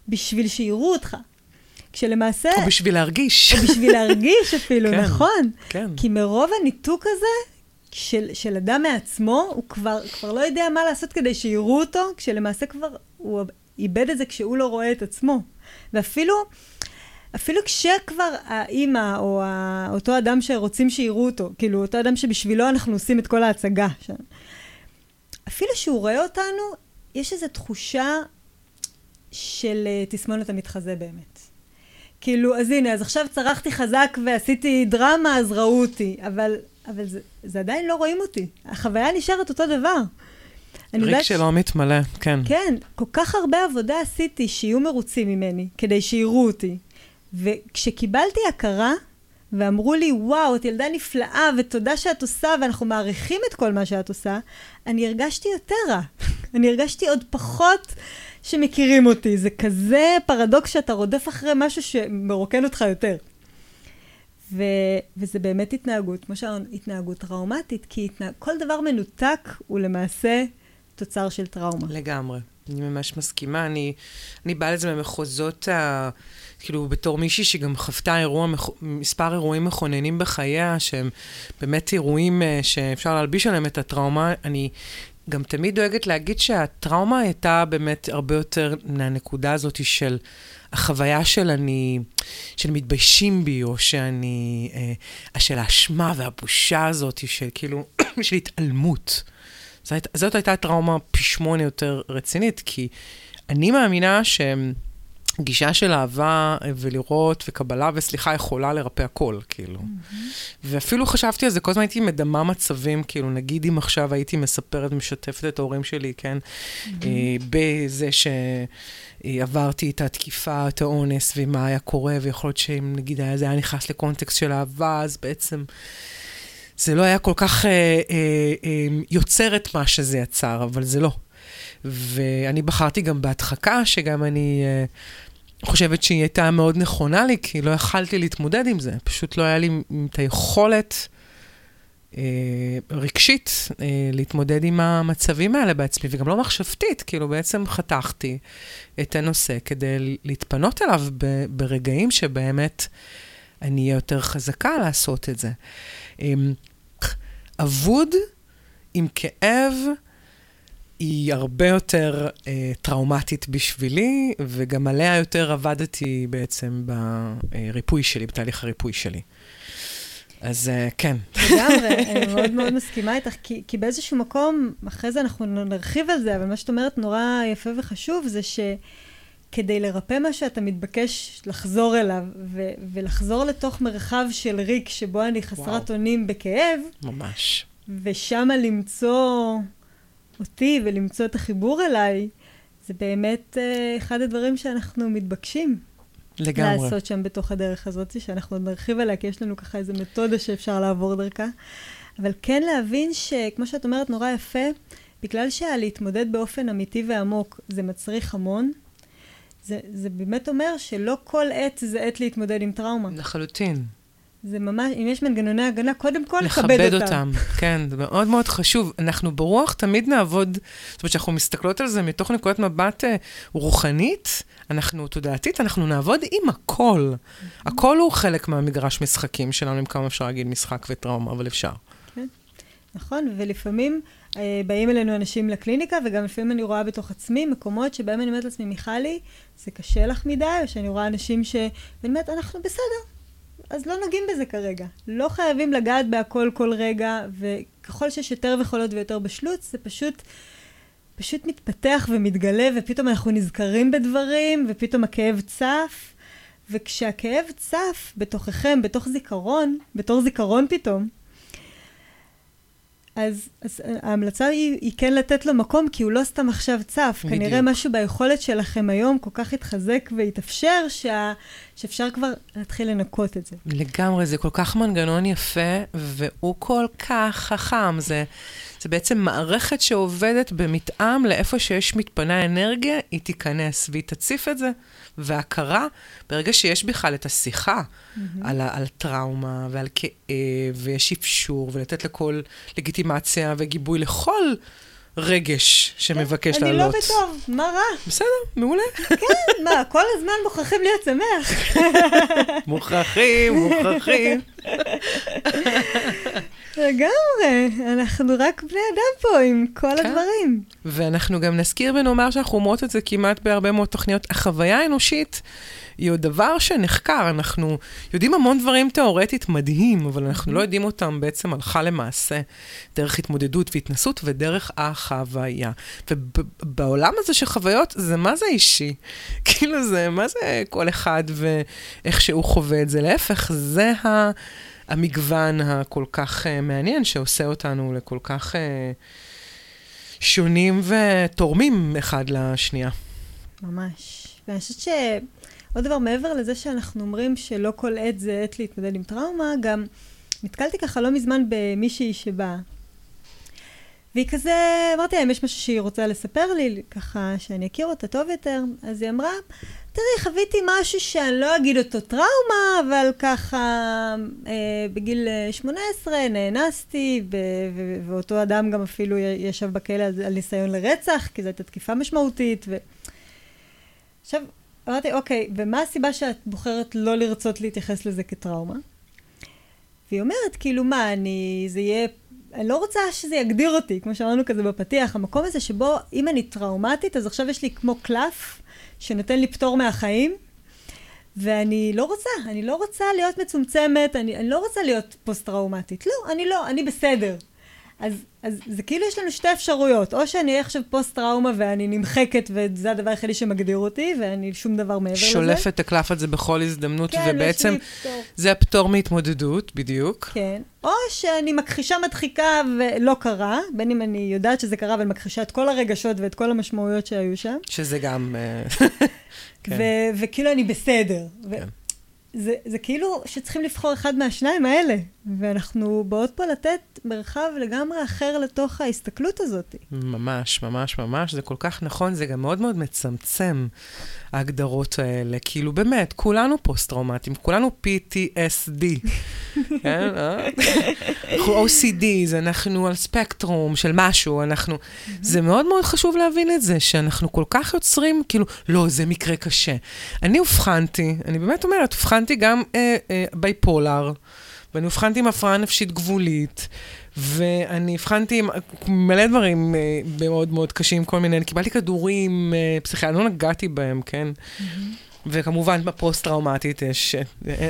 בשביל שיראו אותך. כשלמעשה... או בשביל להרגיש. או בשביל להרגיש אפילו, <laughs> כן, נכון. כן. כי מרוב הניתוק הזה, של, של אדם מעצמו, הוא כבר, כבר לא יודע מה לעשות כדי שיראו אותו, כשלמעשה כבר הוא איבד את זה כשהוא לא רואה את עצמו. ואפילו, אפילו כשכבר האימא או אותו אדם שרוצים שיראו אותו, כאילו אותו אדם שבשבילו אנחנו עושים את כל ההצגה, ש... אפילו שהוא רואה אותנו, יש איזו תחושה של אה, תסמונת המתחזה באמת. כאילו, אז הנה, אז עכשיו צרחתי חזק ועשיתי דרמה, אז ראו אותי, אבל אבל זה, זה עדיין לא רואים אותי. החוויה נשארת אותו דבר. ריק שלא מתמלא, כן. כן, כל כך הרבה עבודה עשיתי שיהיו מרוצים ממני, כדי שיראו אותי. וכשקיבלתי הכרה, ואמרו לי, וואו, את ילדה נפלאה, ותודה שאת עושה, ואנחנו מעריכים את כל מה שאת עושה, אני הרגשתי יותר רע. <laughs> אני הרגשתי עוד פחות שמכירים אותי. זה כזה פרדוקס שאתה רודף אחרי משהו שמרוקן אותך יותר. ו- וזה באמת התנהגות, כמו שאמרנו, התנהגות טראומטית, כי התנה- כל דבר מנותק הוא למעשה תוצר של טראומה. לגמרי. אני ממש מסכימה. אני, אני באה לזה במחוזות, ה, כאילו, בתור מישהי שגם חוותה אירוע, מספר אירועים מכוננים בחייה, שהם באמת אירועים אה, שאפשר להלביש עליהם את הטראומה. אני גם תמיד דואגת להגיד שהטראומה הייתה באמת הרבה יותר מהנקודה הזאת של החוויה של אני, של מתביישים בי, או שאני, אה, של האשמה והבושה הזאת, של כאילו, <coughs> של התעלמות. זאת, זאת הייתה טראומה פי שמונה יותר רצינית, כי אני מאמינה שגישה של אהבה ולראות וקבלה וסליחה יכולה לרפא הכל, כאילו. Mm-hmm. ואפילו חשבתי על זה, כל הזמן הייתי מדמה מצבים, כאילו, נגיד אם עכשיו הייתי מספרת, משתפת את ההורים שלי, כן, mm-hmm. אה, בזה ש... עברתי את התקיפה, את האונס, ומה היה קורה, ויכול להיות שאם נגיד זה היה נכנס לקונטקסט של אהבה, אז בעצם זה לא היה כל כך אה, אה, אה, יוצר את מה שזה יצר, אבל זה לא. ואני בחרתי גם בהדחקה, שגם אני אה, חושבת שהיא הייתה מאוד נכונה לי, כי לא יכלתי להתמודד עם זה. פשוט לא היה לי את היכולת אה, רגשית אה, להתמודד עם המצבים האלה בעצמי, וגם לא מחשבתית, כאילו בעצם חתכתי את הנושא כדי להתפנות אליו ב, ברגעים שבאמת אני אהיה יותר חזקה לעשות את זה. אמ, אבוד עם כאב היא הרבה יותר אה, טראומטית בשבילי, וגם עליה יותר עבדתי בעצם בריפוי שלי, בתהליך הריפוי שלי. אז uh, כן. לגמרי, אני <laughs> מאוד מאוד מסכימה איתך, כי, כי באיזשהו מקום, אחרי זה אנחנו נרחיב על זה, אבל מה שאת אומרת נורא יפה וחשוב, זה ש... כדי לרפא מה שאתה מתבקש לחזור אליו, ו- ולחזור לתוך מרחב של ריק שבו אני חסרת אונים בכאב. ממש. ושם למצוא אותי ולמצוא את החיבור אליי, זה באמת uh, אחד הדברים שאנחנו מתבקשים. לגמרי. לעשות שם בתוך הדרך הזאת, שאנחנו נרחיב עליה, כי יש לנו ככה איזו מתודה שאפשר לעבור דרכה. אבל כן להבין שכמו שאת אומרת, נורא יפה, בגלל שהלהתמודד באופן אמיתי ועמוק זה מצריך המון, זה, זה באמת אומר שלא כל עת זה עת להתמודד עם טראומה. לחלוטין. זה ממש, אם יש מנגנוני הגנה, קודם כל לכבד אותם. לכבד אותם, כן, זה מאוד מאוד חשוב. אנחנו ברוח תמיד נעבוד, זאת אומרת, כשאנחנו מסתכלות על זה מתוך נקודת מבט אה, רוחנית, אנחנו תודעתית, אנחנו נעבוד עם הכל. הכל הוא חלק מהמגרש משחקים שלנו, אם כמה אפשר להגיד משחק וטראומה, אבל אפשר. כן, נכון, ולפעמים אה, באים אלינו אנשים לקליניקה, וגם לפעמים אני רואה בתוך עצמי מקומות שבהם אני אומרת לעצמי, מיכלי, זה קשה לך מדי, או שאני רואה אנשים ש... ואני אומרת, אנחנו בסדר, אז לא נוגעים בזה כרגע. לא חייבים לגעת בהכל כל רגע, וככל שיש יותר ויכולות ויותר בשלות, זה פשוט, פשוט מתפתח ומתגלה, ופתאום אנחנו נזכרים בדברים, ופתאום הכאב צף. וכשהכאב צף בתוככם, בתוך זיכרון, בתור זיכרון פתאום, אז, אז ההמלצה היא, היא כן לתת לו מקום, כי הוא לא סתם עכשיו צף. בדיוק. כנראה משהו ביכולת שלכם היום כל כך התחזק והתאפשר, שה, שאפשר כבר להתחיל לנקות את זה. לגמרי, זה כל כך מנגנון יפה, והוא כל כך חכם. זה, זה בעצם מערכת שעובדת במתאם לאיפה שיש מתפנה אנרגיה, היא תיכנס והיא תציף את זה. והכרה, ברגע שיש בכלל את השיחה mm-hmm. על, על טראומה ועל כאב, ויש אפשור, ולתת לכל לגיטימציה וגיבוי לכל רגש שמבקש לעלות. אני לא בטוב, מה רע? בסדר, מעולה. כן, מה, כל הזמן מוכרחים להיות שמח. <laughs> מוכרחים, מוכרחים. לגמרי, אנחנו רק בני אדם פה עם כל כן. הדברים. ואנחנו גם נזכיר ונאמר שאנחנו אומרות את זה כמעט בהרבה מאוד תוכניות. החוויה האנושית היא עוד דבר שנחקר. אנחנו יודעים המון דברים תיאורטית מדהים, אבל אנחנו לא יודעים אותם בעצם הלכה למעשה, דרך התמודדות והתנסות ודרך החוויה. ובעולם הזה של חוויות, זה מה זה אישי? <laughs> כאילו זה, מה זה כל אחד ואיך שהוא חווה את זה? להפך, זה ה... המגוון הכל כך uh, מעניין שעושה אותנו לכל כך... Uh, שונים ותורמים אחד לשנייה. ממש. ואני חושבת שעוד דבר, מעבר לזה שאנחנו אומרים שלא כל עת זה עת להתמודד עם טראומה, גם נתקלתי ככה לא מזמן במישהי שבאה. והיא כזה, אמרתי להם, יש משהו שהיא רוצה לספר לי, ככה שאני אכיר אותה טוב יותר. אז היא אמרה, תראי, חוויתי משהו שאני לא אגיד אותו טראומה, אבל ככה אה, בגיל 18 נאנסתי, ו- ו- ואותו אדם גם אפילו ישב בכלא על, על ניסיון לרצח, כי זו הייתה תקיפה משמעותית. ו... עכשיו, אמרתי, אוקיי, ומה הסיבה שאת בוחרת לא לרצות להתייחס לזה כטראומה? והיא אומרת, כאילו, מה, אני, זה יהיה אני לא רוצה שזה יגדיר אותי, כמו שאמרנו כזה בפתיח, המקום הזה שבו אם אני טראומטית, אז עכשיו יש לי כמו קלף שנותן לי פטור מהחיים, ואני לא רוצה, אני לא רוצה להיות מצומצמת, אני, אני לא רוצה להיות פוסט-טראומטית. לא, אני לא, אני בסדר. אז, אז זה כאילו יש לנו שתי אפשרויות, או שאני אהיה עכשיו פוסט-טראומה ואני נמחקת וזה הדבר היחידי שמגדיר אותי, ואני שום דבר מעבר לזה. שולף את הקלף הזה בכל הזדמנות, כן, ובעצם זה הפטור מהתמודדות, בדיוק. כן, או שאני מכחישה מדחיקה ולא קרה, בין אם אני יודעת שזה קרה ואני מכחישה את כל הרגשות ואת כל המשמעויות שהיו שם. שזה גם... אה, <laughs> כן. וכאילו אני בסדר. כן. זה, זה כאילו שצריכים לבחור אחד מהשניים האלה, ואנחנו באות פה לתת מרחב לגמרי אחר לתוך ההסתכלות הזאת. ממש, ממש, ממש, זה כל כך נכון, זה גם מאוד מאוד מצמצם, ההגדרות האלה. כאילו, באמת, כולנו פוסט-טראומטיים, כולנו PTSD, <laughs> כן? אה? אנחנו OCD, אנחנו על ספקטרום של משהו, אנחנו... זה מאוד מאוד חשוב להבין את זה, שאנחנו כל כך יוצרים, כאילו, לא, זה מקרה קשה. אני אובחנתי, אני באמת אומרת, אובחנתי גם אה, אה, bipolar. ואני אובחנתי עם הפרעה נפשית גבולית, ואני אבחנתי עם מלא דברים אה, מאוד מאוד קשים, כל מיני, קיבלתי כדורים אה, פסיכיאטרים, לא נגעתי בהם, כן? Mm-hmm. וכמובן בפוסט-טראומטית יש, אין,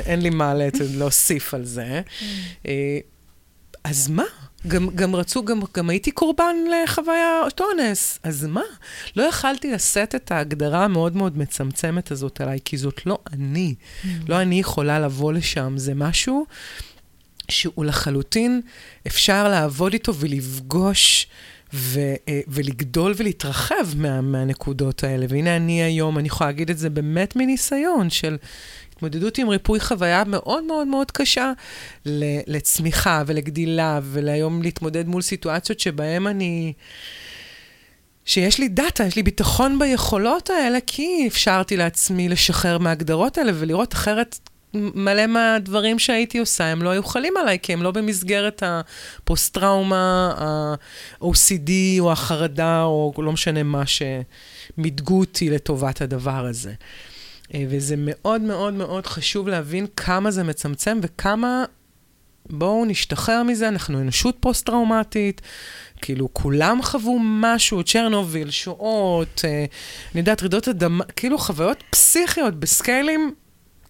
אין לי מה להוסיף על זה. אה, אז מה? גם, גם רצו, גם, גם הייתי קורבן לחוויה אונס, אז מה? לא יכלתי לשאת את ההגדרה המאוד מאוד מצמצמת הזאת עליי, כי זאת לא אני. Mm. לא אני יכולה לבוא לשם, זה משהו שהוא לחלוטין, אפשר לעבוד איתו ולפגוש ו, אה, ולגדול ולהתרחב מה, מהנקודות האלה. והנה אני היום, אני יכולה להגיד את זה באמת מניסיון של התמודדות עם ריפוי חוויה מאוד מאוד מאוד קשה לצמיחה ולגדילה, ולהיום להתמודד מול סיטואציות שבהן אני... שיש לי דאטה, יש לי ביטחון ביכולות האלה, כי אפשרתי לעצמי לשחרר מההגדרות האלה ולראות אחרת מלא מהדברים שהייתי עושה, הם לא היו חלים עליי, כי הם לא במסגרת הפוסט-טראומה, ה-OCD או החרדה, או לא משנה מה שמיתגו אותי לטובת הדבר הזה. אה, וזה מאוד מאוד מאוד חשוב להבין כמה זה מצמצם וכמה... בואו נשתחרר מזה, אנחנו אנושות פוסט-טראומטית, כאילו כולם חוו משהו, צ'רנוביל, שואות, אה, אני יודעת, רעידות אדמה, כאילו חוויות פסיכיות בסקיילים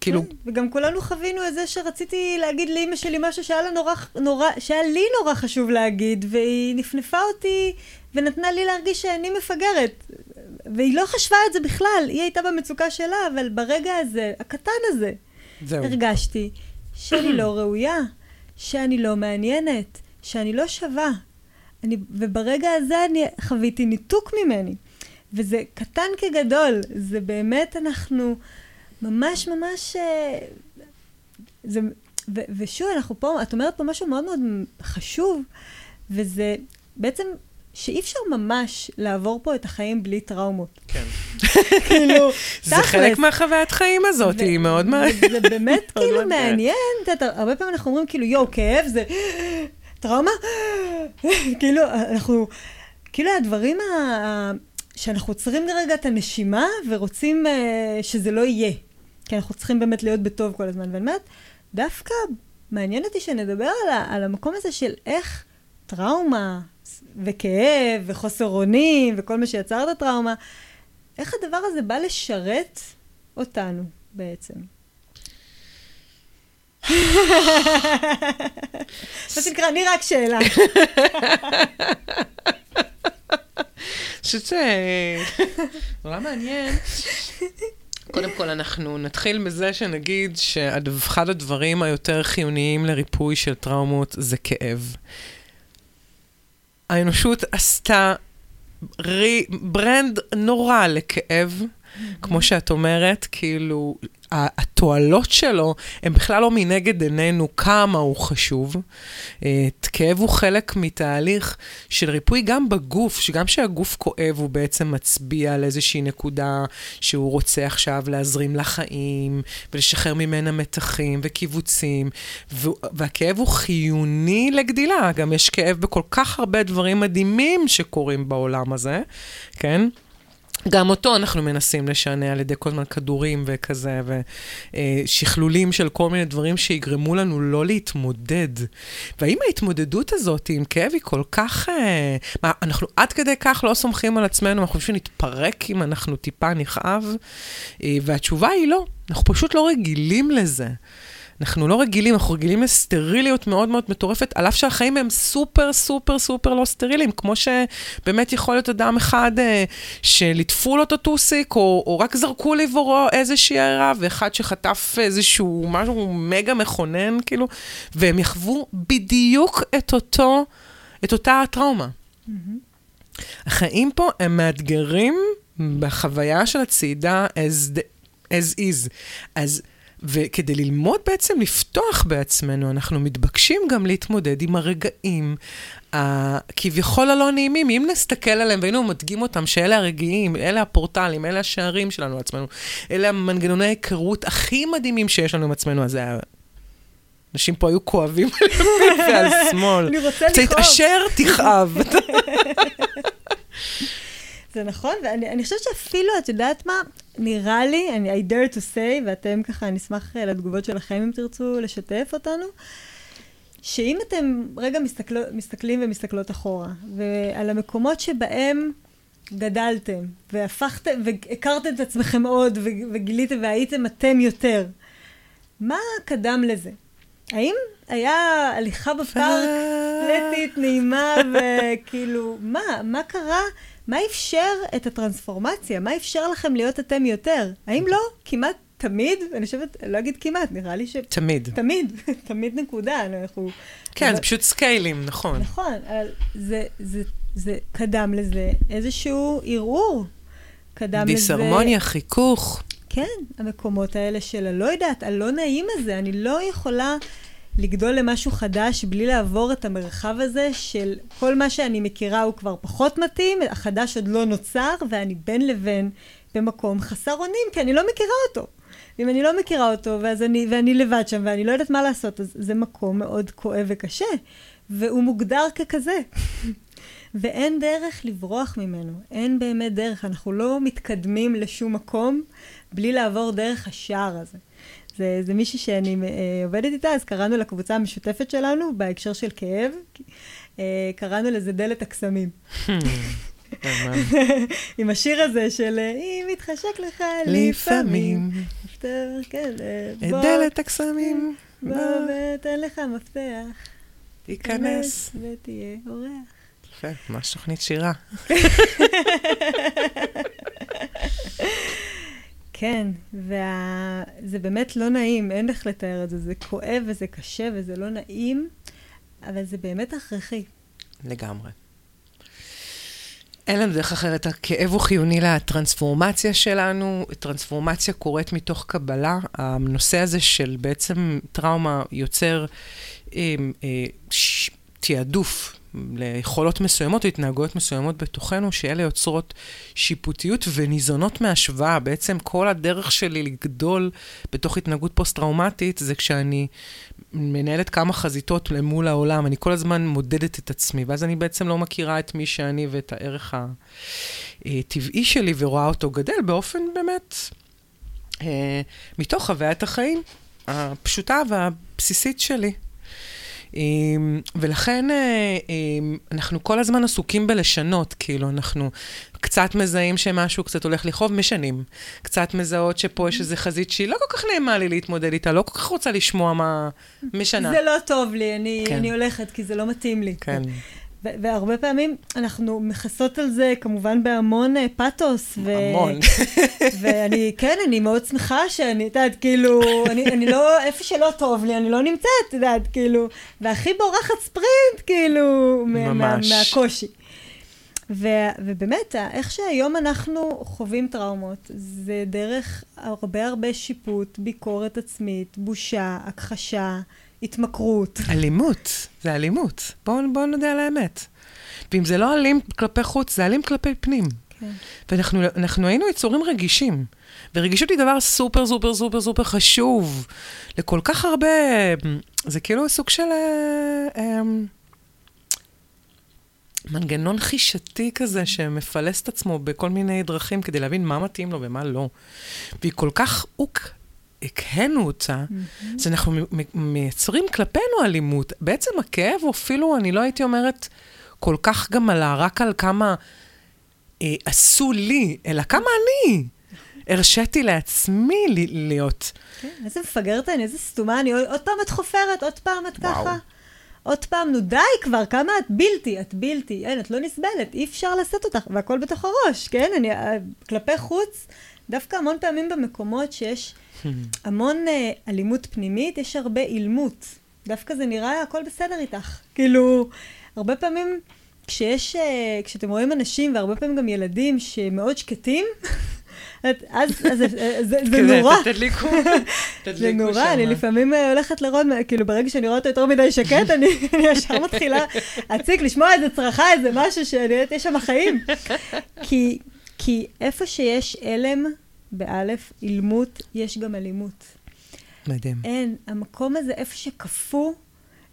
כאילו... כן, וגם כולנו חווינו את זה שרציתי להגיד לאימא שלי משהו שהיה, נורא, נורא, שהיה לי נורא חשוב להגיד, והיא נפנפה אותי ונתנה לי להרגיש שאני מפגרת. והיא לא חשבה את זה בכלל, היא הייתה במצוקה שלה, אבל ברגע הזה, הקטן הזה, זהו. הרגשתי שאני לא ראויה, שאני לא מעניינת, שאני לא שווה. אני, וברגע הזה אני חוויתי ניתוק ממני. וזה קטן כגדול, זה באמת אנחנו... ממש ממש... אה, זה, ו, ושוב, אנחנו פה, את אומרת פה משהו מאוד מאוד חשוב, וזה בעצם שאי אפשר ממש לעבור פה את החיים בלי טראומות. כן. <laughs> כאילו, זה חלק מהחוויית חיים הזאת, היא מאוד מעניינת. זה באמת <laughs> כאילו מעניין, את יודעת, הרבה פעמים אנחנו אומרים כאילו, יואו, כאב זה טראומה? <laughs> כאילו, אנחנו, כאילו הדברים ה... שאנחנו עוצרים לרגע את הנשימה ורוצים uh, שזה לא יהיה. כי אנחנו צריכים באמת להיות בטוב כל הזמן. ואני אומרת, דווקא מעניין אותי שנדבר על, ה, על המקום הזה של איך טראומה וכאב וחוסר אונים וכל מה שיצר את הטראומה, איך הדבר הזה בא לשרת אותנו בעצם. <laughs> מה שנקרא, אני רק שאלה. <laughs> חושבת שזה נורא מעניין קודם כל, אנחנו נתחיל מזה שנגיד שאחד הדברים היותר חיוניים לריפוי של טראומות זה כאב. האנושות עשתה ברנד נורא לכאב, כמו שאת אומרת, כאילו, התועלות שלו הן בכלל לא מנגד עינינו כמה הוא חשוב. אה, כאב הוא חלק מתהליך של ריפוי גם בגוף, שגם כשהגוף כואב הוא בעצם מצביע על איזושהי נקודה שהוא רוצה עכשיו להזרים לחיים ולשחרר ממנה מתחים וקיבוצים, והכאב הוא חיוני לגדילה. גם יש כאב בכל כך הרבה דברים מדהימים שקורים בעולם הזה, כן? גם אותו אנחנו מנסים לשנע על ידי כל הזמן כדורים וכזה, ושכלולים של כל מיני דברים שיגרמו לנו לא להתמודד. והאם ההתמודדות הזאת עם כאב היא כל כך... אה, מה, אנחנו עד כדי כך לא סומכים על עצמנו, אנחנו חושבים שנתפרק אם אנחנו טיפה נכאב? אה, והתשובה היא לא, אנחנו פשוט לא רגילים לזה. אנחנו לא רגילים, אנחנו רגילים לסטריליות מאוד מאוד מטורפת, על אף שהחיים הם סופר סופר סופר לא סטריליים, כמו שבאמת יכול להיות אדם אחד אה, שליטפו לו את הטוסיק, או, או רק זרקו לעבורו איזושהי הערה, ואחד שחטף איזשהו משהו מגה מכונן, כאילו, והם יחוו בדיוק את אותו, את אותה הטראומה. Mm-hmm. החיים פה הם מאתגרים בחוויה של הצעידה as, as is. אז... וכדי ללמוד בעצם לפתוח בעצמנו, אנחנו מתבקשים גם להתמודד עם הרגעים הכביכול הלא נעימים. אם נסתכל עליהם והיינו מדגים אותם, שאלה הרגעים, אלה הפורטלים, אלה השערים שלנו לעצמנו, אלה המנגנוני ההיכרות הכי מדהימים שיש לנו עם עצמנו, אז זה היה... אנשים פה היו כואבים על ימין <laughs> ועל שמאל. אני רוצה לכאוב. תתעשר, תכאב. <laughs> <laughs> זה נכון, ואני חושבת שאפילו, את יודעת מה? נראה לי, אני, I dare to say, ואתם ככה, אני אשמח אה, לתגובות שלכם אם תרצו לשתף אותנו, שאם אתם רגע מסתכל, מסתכלים ומסתכלות אחורה, ועל המקומות שבהם גדלתם, והפכתם, והכרתם את עצמכם עוד, וגיליתם והייתם אתם יותר, מה קדם לזה? האם היה הליכה בפארק פלטית, נעימה, וכאילו, מה, מה קרה? מה אפשר את הטרנספורמציה? מה אפשר לכם להיות אתם יותר? האם לא? כמעט תמיד, אני חושבת, לא אגיד כמעט, נראה לי ש... תמיד. תמיד, <laughs> תמיד נקודה, אנחנו... כן, אבל... זה פשוט סקיילים, נכון. נכון, אבל זה, זה, זה קדם לזה איזשהו ערעור. קדם לזה... דיסהרמוניה, חיכוך. כן, המקומות האלה של הלא יודעת, הלא נעים הזה, אני לא יכולה לגדול למשהו חדש בלי לעבור את המרחב הזה של כל מה שאני מכירה הוא כבר פחות מתאים, החדש עוד לא נוצר, ואני בין לבין במקום חסר אונים, כי אני לא מכירה אותו. ואם אני לא מכירה אותו, ואז אני, ואני לבד שם, ואני לא יודעת מה לעשות, אז זה מקום מאוד כואב וקשה, והוא מוגדר ככזה. <laughs> ואין דרך לברוח ממנו, אין באמת דרך, אנחנו לא מתקדמים לשום מקום בלי לעבור דרך השער הזה. זה, זה מישהי שאני אה, עובדת איתה, אז קראנו לקבוצה המשותפת שלנו, בהקשר של כאב, אה, קראנו לזה דלת הקסמים. <laughs> עם השיר הזה של אה, אם מתחשק לך לפעמים. את דלת הקסמים. בוא ותן לך מפתח. תיכנס. ותהיה אורח. יפה, ממש תוכנית שירה. <laughs> כן, וזה באמת לא נעים, אין איך לתאר את זה. זה כואב וזה קשה וזה לא נעים, אבל זה באמת הכרחי. לגמרי. אין לנו דרך אחרת, הכאב הוא חיוני לטרנספורמציה שלנו, טרנספורמציה קורית מתוך קבלה. הנושא הזה של בעצם טראומה יוצר אה, אה, ש, תעדוף ליכולות מסוימות התנהגויות מסוימות בתוכנו, שאלה יוצרות שיפוטיות וניזונות מהשוואה. בעצם כל הדרך שלי לגדול בתוך התנהגות פוסט-טראומטית זה כשאני מנהלת כמה חזיתות למול העולם, אני כל הזמן מודדת את עצמי, ואז אני בעצם לא מכירה את מי שאני ואת הערך הטבעי שלי ורואה אותו גדל באופן באמת, אה, מתוך חוויית החיים הפשוטה והבסיסית שלי. אמ, ולכן אה, אמ, אנחנו כל הזמן עסוקים בלשנות, כאילו, אנחנו קצת מזהים שמשהו קצת הולך לכאוב, משנים. קצת מזהות שפה יש איזו חזית שהיא לא כל כך נעימה לי להתמודד איתה, לא כל כך רוצה לשמוע מה... משנה. זה לא טוב לי, אני, כן. אני הולכת, כי זה לא מתאים לי. כן. והרבה פעמים אנחנו מכסות על זה כמובן בהמון uh, פאתוס. המון. <laughs> ואני, כן, אני מאוד שמחה שאני, את יודעת, כאילו, אני, אני לא, איפה שלא טוב לי, אני לא נמצאת, את יודעת, כאילו, והכי בורחת ספרינט, כאילו, ממש. מה, מהקושי. ו- ובאמת, איך שהיום אנחנו חווים טראומות, זה דרך הרבה הרבה שיפוט, ביקורת עצמית, בושה, הכחשה, התמכרות. אלימות, זה אלימות. בואו בוא נודה על האמת. ואם זה לא אלים כלפי חוץ, זה אלים כלפי פנים. כן. ואנחנו היינו יצורים רגישים. ורגישות היא דבר סופר סופר סופר סופר חשוב לכל כך הרבה, זה כאילו סוג של אה, אה, מנגנון חישתי כזה שמפלס את עצמו בכל מיני דרכים כדי להבין מה מתאים לו ומה לא. והיא כל כך אוק, הקהנו אותה, mm-hmm. אז אנחנו מייצרים כלפינו אלימות. בעצם הכאב, או אפילו, אני לא הייתי אומרת כל כך גם על רק על כמה אה, עשו לי, אלא כמה אני. הרשיתי לעצמי להיות. כן, איזה מפגרת אני, איזה סתומה אני, עוד פעם את חופרת, עוד פעם את ככה. עוד פעם, נו די כבר, כמה את בלתי, את בלתי, אין, את לא נסבלת, אי אפשר לשאת אותך, והכל בתוך הראש, כן? אני, אה, כלפי חוץ, דווקא המון פעמים במקומות שיש המון uh, אלימות פנימית, יש הרבה אילמות. דווקא זה נראה, הכל בסדר איתך. כאילו, הרבה פעמים כשיש, uh, כשאתם רואים אנשים, והרבה פעמים גם ילדים שמאוד שקטים, <laughs> אז זה נורא. תדליקו, <laughs> זה נורא, אני לפעמים אה, הולכת לרון, כאילו ברגע שאני רואה אותו יותר מדי שקט, אני <laughs> ישר מתחילה להציק, לשמוע איזה צרחה, איזה משהו שאני יודעת, יש שם חיים. כי איפה שיש הלם, באלף, אילמות, יש גם אלימות. מדהים. אין, המקום הזה, איפה שקפוא,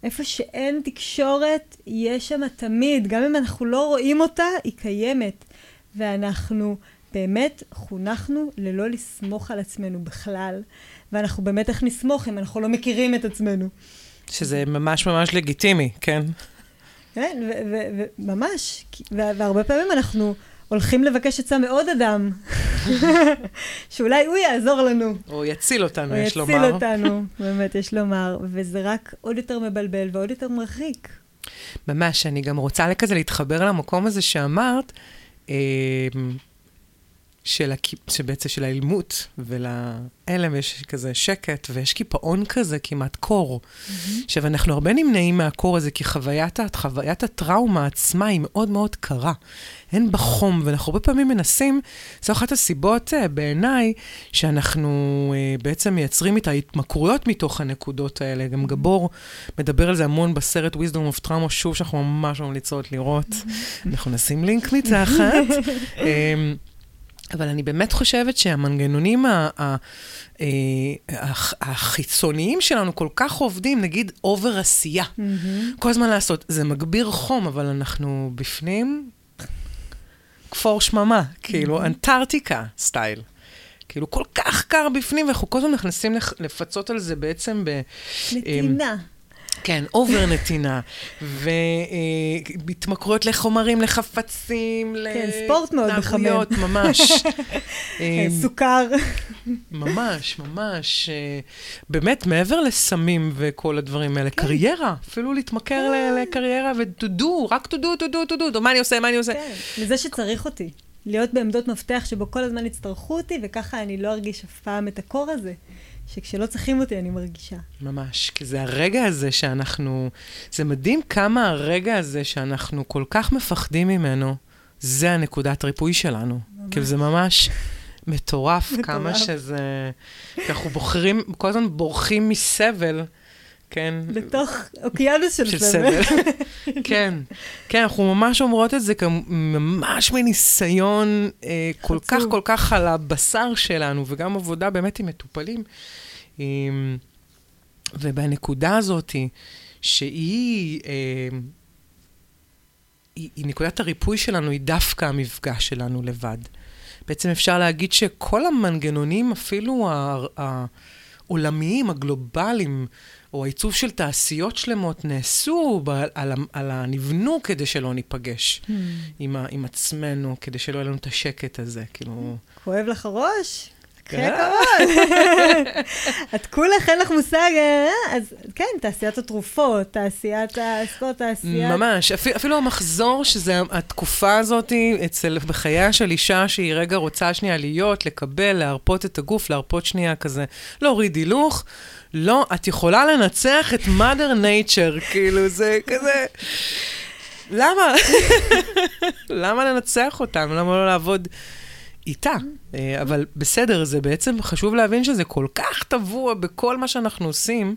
איפה שאין תקשורת, יש שם תמיד. גם אם אנחנו לא רואים אותה, היא קיימת. ואנחנו באמת חונכנו ללא לסמוך על עצמנו בכלל, ואנחנו באמת איך נסמוך אם אנחנו לא מכירים את עצמנו. שזה ממש ממש לגיטימי, כן? כן, וממש, והרבה פעמים אנחנו הולכים לבקש עצה מעוד אדם, <laughs> שאולי הוא יעזור לנו. או יציל אותנו, יש לומר. הוא יציל אותנו, באמת, יש לומר, וזה רק עוד יותר מבלבל ועוד יותר מרחיק. ממש, אני גם רוצה כזה להתחבר למקום הזה שאמרת, אה, של הכ... שבעצם של האילמות ולהלם יש כזה שקט ויש קיפאון כזה כמעט קור. Mm-hmm. עכשיו, אנחנו הרבה נמנעים מהקור הזה כי חוויית, חוויית הטראומה עצמה היא מאוד מאוד קרה. אין בה חום, ואנחנו הרבה פעמים מנסים, זו אחת הסיבות uh, בעיניי שאנחנו uh, בעצם מייצרים את ההתמכרויות מתוך הנקודות האלה. גם גבור מדבר על זה המון בסרט Wisdom of Trauma, שוב שאנחנו ממש ממליצות לראות. Mm-hmm. אנחנו נשים לינק מתחת. <laughs> אמ, אבל אני באמת חושבת שהמנגנונים אה, החיצוניים שלנו כל כך עובדים, נגיד אובר עשייה. Mm-hmm. כל הזמן לעשות. זה מגביר חום, אבל אנחנו בפנים כפור שממה, כאילו. אנטארקטיקה style. כאילו, כל כך קר בפנים, ואנחנו כל הזמן נכנסים לפצות על זה בעצם ב... נתינה. כן, over נתינה, והתמכרויות לחומרים, לחפצים, כן, ספורט מאוד מחמם. <laughs> ממש. אה, סוכר. ממש, ממש. אה, באמת, מעבר לסמים וכל הדברים האלה, כן. קריירה, אפילו להתמכר כן. לקריירה do, רק do, to do, מה אני עושה, מה אני עושה. כן, לזה שצריך אותי. להיות בעמדות מפתח שבו כל הזמן יצטרכו אותי, וככה אני לא ארגיש אף פעם את הקור הזה. שכשלא צריכים אותי אני מרגישה. ממש, כי זה הרגע הזה שאנחנו... זה מדהים כמה הרגע הזה שאנחנו כל כך מפחדים ממנו, זה הנקודת ריפוי שלנו. ממש. כאילו זה ממש מטורף, מטורף. כמה שזה... כי אנחנו בוחרים, כל הזמן בורחים מסבל. כן. בתוך אוקיינוס של, של סבל. <laughs> כן, כן, אנחנו ממש אומרות את זה ממש מניסיון אה, כל כך, כל כך על הבשר שלנו, וגם עבודה באמת עם מטופלים. אה, ובנקודה הזאת, שהיא... אה, היא, היא נקודת הריפוי שלנו, היא דווקא המפגש שלנו לבד. בעצם אפשר להגיד שכל המנגנונים, אפילו העולמיים, הגלובליים, או העיצוב של תעשיות שלמות נעשו, ב, על, על הנבנו כדי שלא ניפגש hmm. עם, ה, עם עצמנו, כדי שלא יהיה לנו את השקט הזה, כאילו... כואב לך הראש? קחי כן. <laughs> את כולך, אין לך מושג, אה? אז כן, תעשיית התרופות, תעשיית הספורט, תעשיית... ממש, אפילו המחזור, שזה התקופה הזאת אצל, בחייה של אישה שהיא רגע רוצה שנייה להיות, לקבל, להרפות את הגוף, להרפות שנייה כזה, להוריד הילוך. לא, את יכולה לנצח את mother nature, כאילו, זה כזה... למה? <laughs> למה לנצח אותם? למה לא לעבוד איתה? אה, אבל בסדר, זה בעצם חשוב להבין שזה כל כך טבוע בכל מה שאנחנו עושים,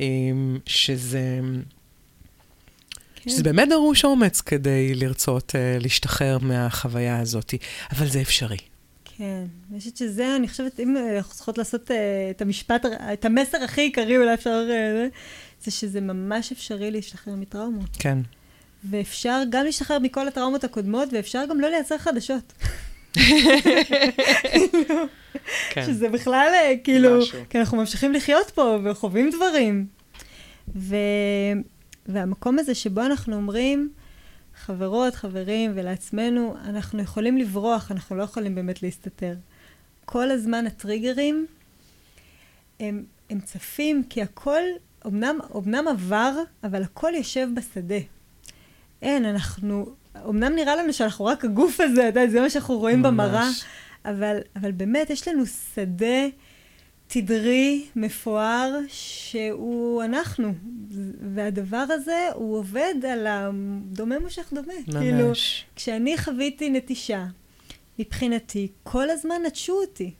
אה, שזה... כן. שזה באמת דרוש אומץ כדי לרצות uh, להשתחרר מהחוויה הזאת, אבל זה אפשרי. כן, אני חושבת שזה, אני חושבת, אם אנחנו צריכות לעשות uh, את המשפט, את המסר הכי עיקרי, אולי אפשר, uh, זה שזה ממש אפשרי להשתחרר מטראומות. כן. ואפשר גם להשתחרר מכל הטראומות הקודמות, ואפשר גם לא לייצר חדשות. כן. שזה בכלל, כאילו, כי אנחנו ממשיכים לחיות פה וחווים דברים. ו... והמקום הזה שבו אנחנו אומרים, חברות, חברים ולעצמנו, אנחנו יכולים לברוח, אנחנו לא יכולים באמת להסתתר. כל הזמן הטריגרים הם, הם צפים, כי הכל אמנם, אמנם עבר, אבל הכל יושב בשדה. אין, אנחנו, אמנם נראה לנו שאנחנו רק הגוף הזה, אתה יודע, זה מה שאנחנו רואים ממש. במראה, אבל, אבל באמת יש לנו שדה תדרי, מפואר, שהוא אנחנו. והדבר הזה, הוא עובד על הדומה מושך דומה. ממש. כאילו, כשאני חוויתי נטישה, מבחינתי, כל הזמן נטשו אותי.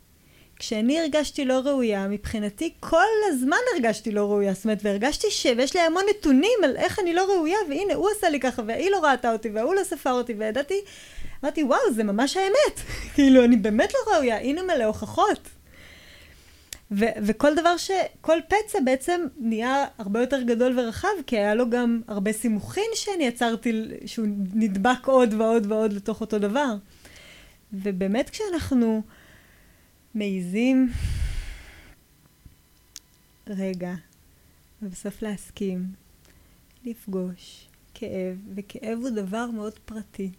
כשאני הרגשתי לא ראויה, מבחינתי כל הזמן הרגשתי לא ראויה. זאת אומרת, והרגשתי ש... ויש לי המון נתונים על איך אני לא ראויה, והנה, הוא עשה לי ככה, והיא לא ראתה אותי, והוא לא ספר אותי, וידעתי, אמרתי, וואו, זה ממש האמת. <laughs> כאילו, אני באמת לא ראויה, הנה מלא הוכחות. ו- וכל דבר ש... כל פצע בעצם נהיה הרבה יותר גדול ורחב, כי היה לו גם הרבה סימוכין שאני יצרתי, שהוא נדבק עוד ועוד ועוד לתוך אותו דבר. ובאמת כשאנחנו מעיזים רגע, ובסוף להסכים, לפגוש כאב, וכאב הוא דבר מאוד פרטי,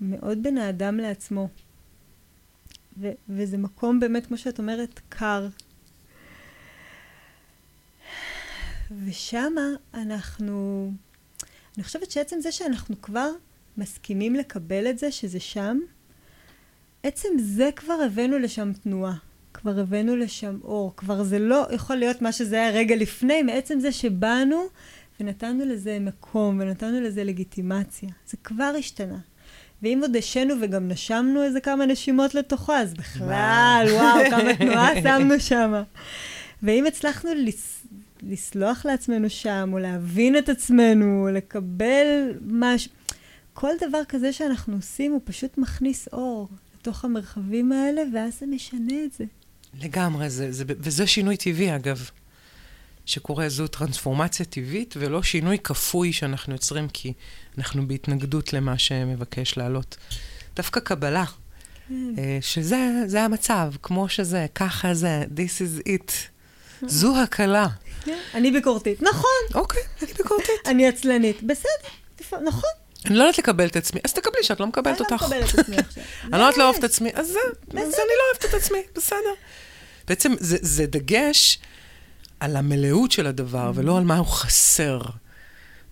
מאוד בין האדם לעצמו. ו- וזה מקום באמת, כמו שאת אומרת, קר. ושמה אנחנו... אני חושבת שעצם זה שאנחנו כבר מסכימים לקבל את זה, שזה שם, עצם זה כבר הבאנו לשם תנועה. כבר הבאנו לשם אור. כבר זה לא יכול להיות מה שזה היה רגע לפני, מעצם זה שבאנו ונתנו לזה מקום ונתנו לזה לגיטימציה. זה כבר השתנה. ואם עוד השנו וגם נשמנו איזה כמה נשימות לתוכו, אז בכלל, וואו, כמה תנועה שמנו שם. ואם הצלחנו לס... לסלוח לעצמנו שם, או להבין את עצמנו, או לקבל משהו, כל דבר כזה שאנחנו עושים, הוא פשוט מכניס אור לתוך המרחבים האלה, ואז זה משנה את זה. לגמרי, זה, זה, וזה שינוי טבעי, אגב. שקורה זו טרנספורמציה טבעית ולא שינוי כפוי שאנחנו יוצרים כי אנחנו בהתנגדות למה שמבקש לעלות. דווקא קבלה, כן. אה, שזה המצב, כמו שזה, ככה זה, this is it. זו הקלה. כן. אני ביקורתית. נכון. אוקיי, אני ביקורתית. אני עצלנית. בסדר, נכון. אני לא יודעת לקבל את עצמי, אז תקבלי שאת לא מקבלת אותך. אני לא מקבלת את עצמי <laughs> עכשיו. אני לא יודעת לאהוב את עצמי, אז אני לא אוהבת את עצמי, בסדר. בעצם זה דגש על המלאות של הדבר, ולא על מה הוא חסר.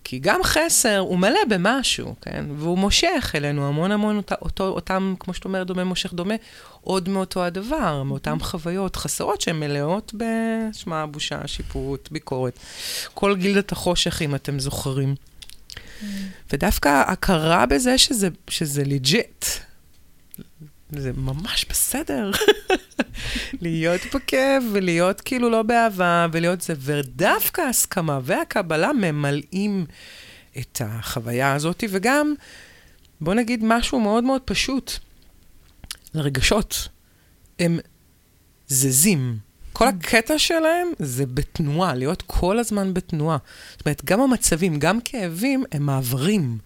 כי גם חסר הוא מלא במשהו, כן? והוא מושך אלינו המון המון אותה, אותו, אותם, כמו שאת אומרת, דומה מושך דומה, עוד מאותו הדבר, מאותן חוויות חסרות שהן מלאות בשמה, בושה, שיפוט, ביקורת. כל גילדת החושך, אם אתם זוכרים. ודווקא הכרה בזה שזה, שזה לג'יט, זה ממש בסדר. <laughs> להיות בכיף ולהיות כאילו לא באהבה ולהיות זה, ודווקא ההסכמה והקבלה ממלאים את החוויה הזאת, וגם, בוא נגיד משהו מאוד מאוד פשוט, לרגשות. הם זזים. כל הקטע שלהם זה בתנועה, להיות כל הזמן בתנועה. זאת אומרת, גם המצבים, גם כאבים, הם מעברים.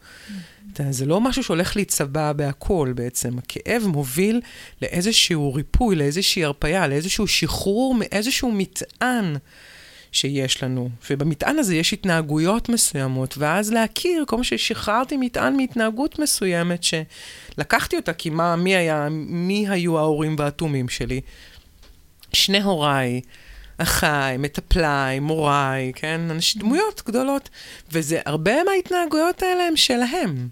זה לא משהו שהולך להיצבע בהכל בעצם. הכאב מוביל לאיזשהו ריפוי, לאיזושהי הרפאיה, לאיזשהו שחרור מאיזשהו מטען שיש לנו. ובמטען הזה יש התנהגויות מסוימות, ואז להכיר, כל מה ששחררתי מטען מהתנהגות מסוימת, שלקחתי אותה, כי מה, מי היה, מי היו ההורים והאטומים שלי? שני הוריי. אחיי, מטפליי, מוריי, כן? אנשים, דמויות גדולות. וזה, הרבה מההתנהגויות האלה הם שלהם.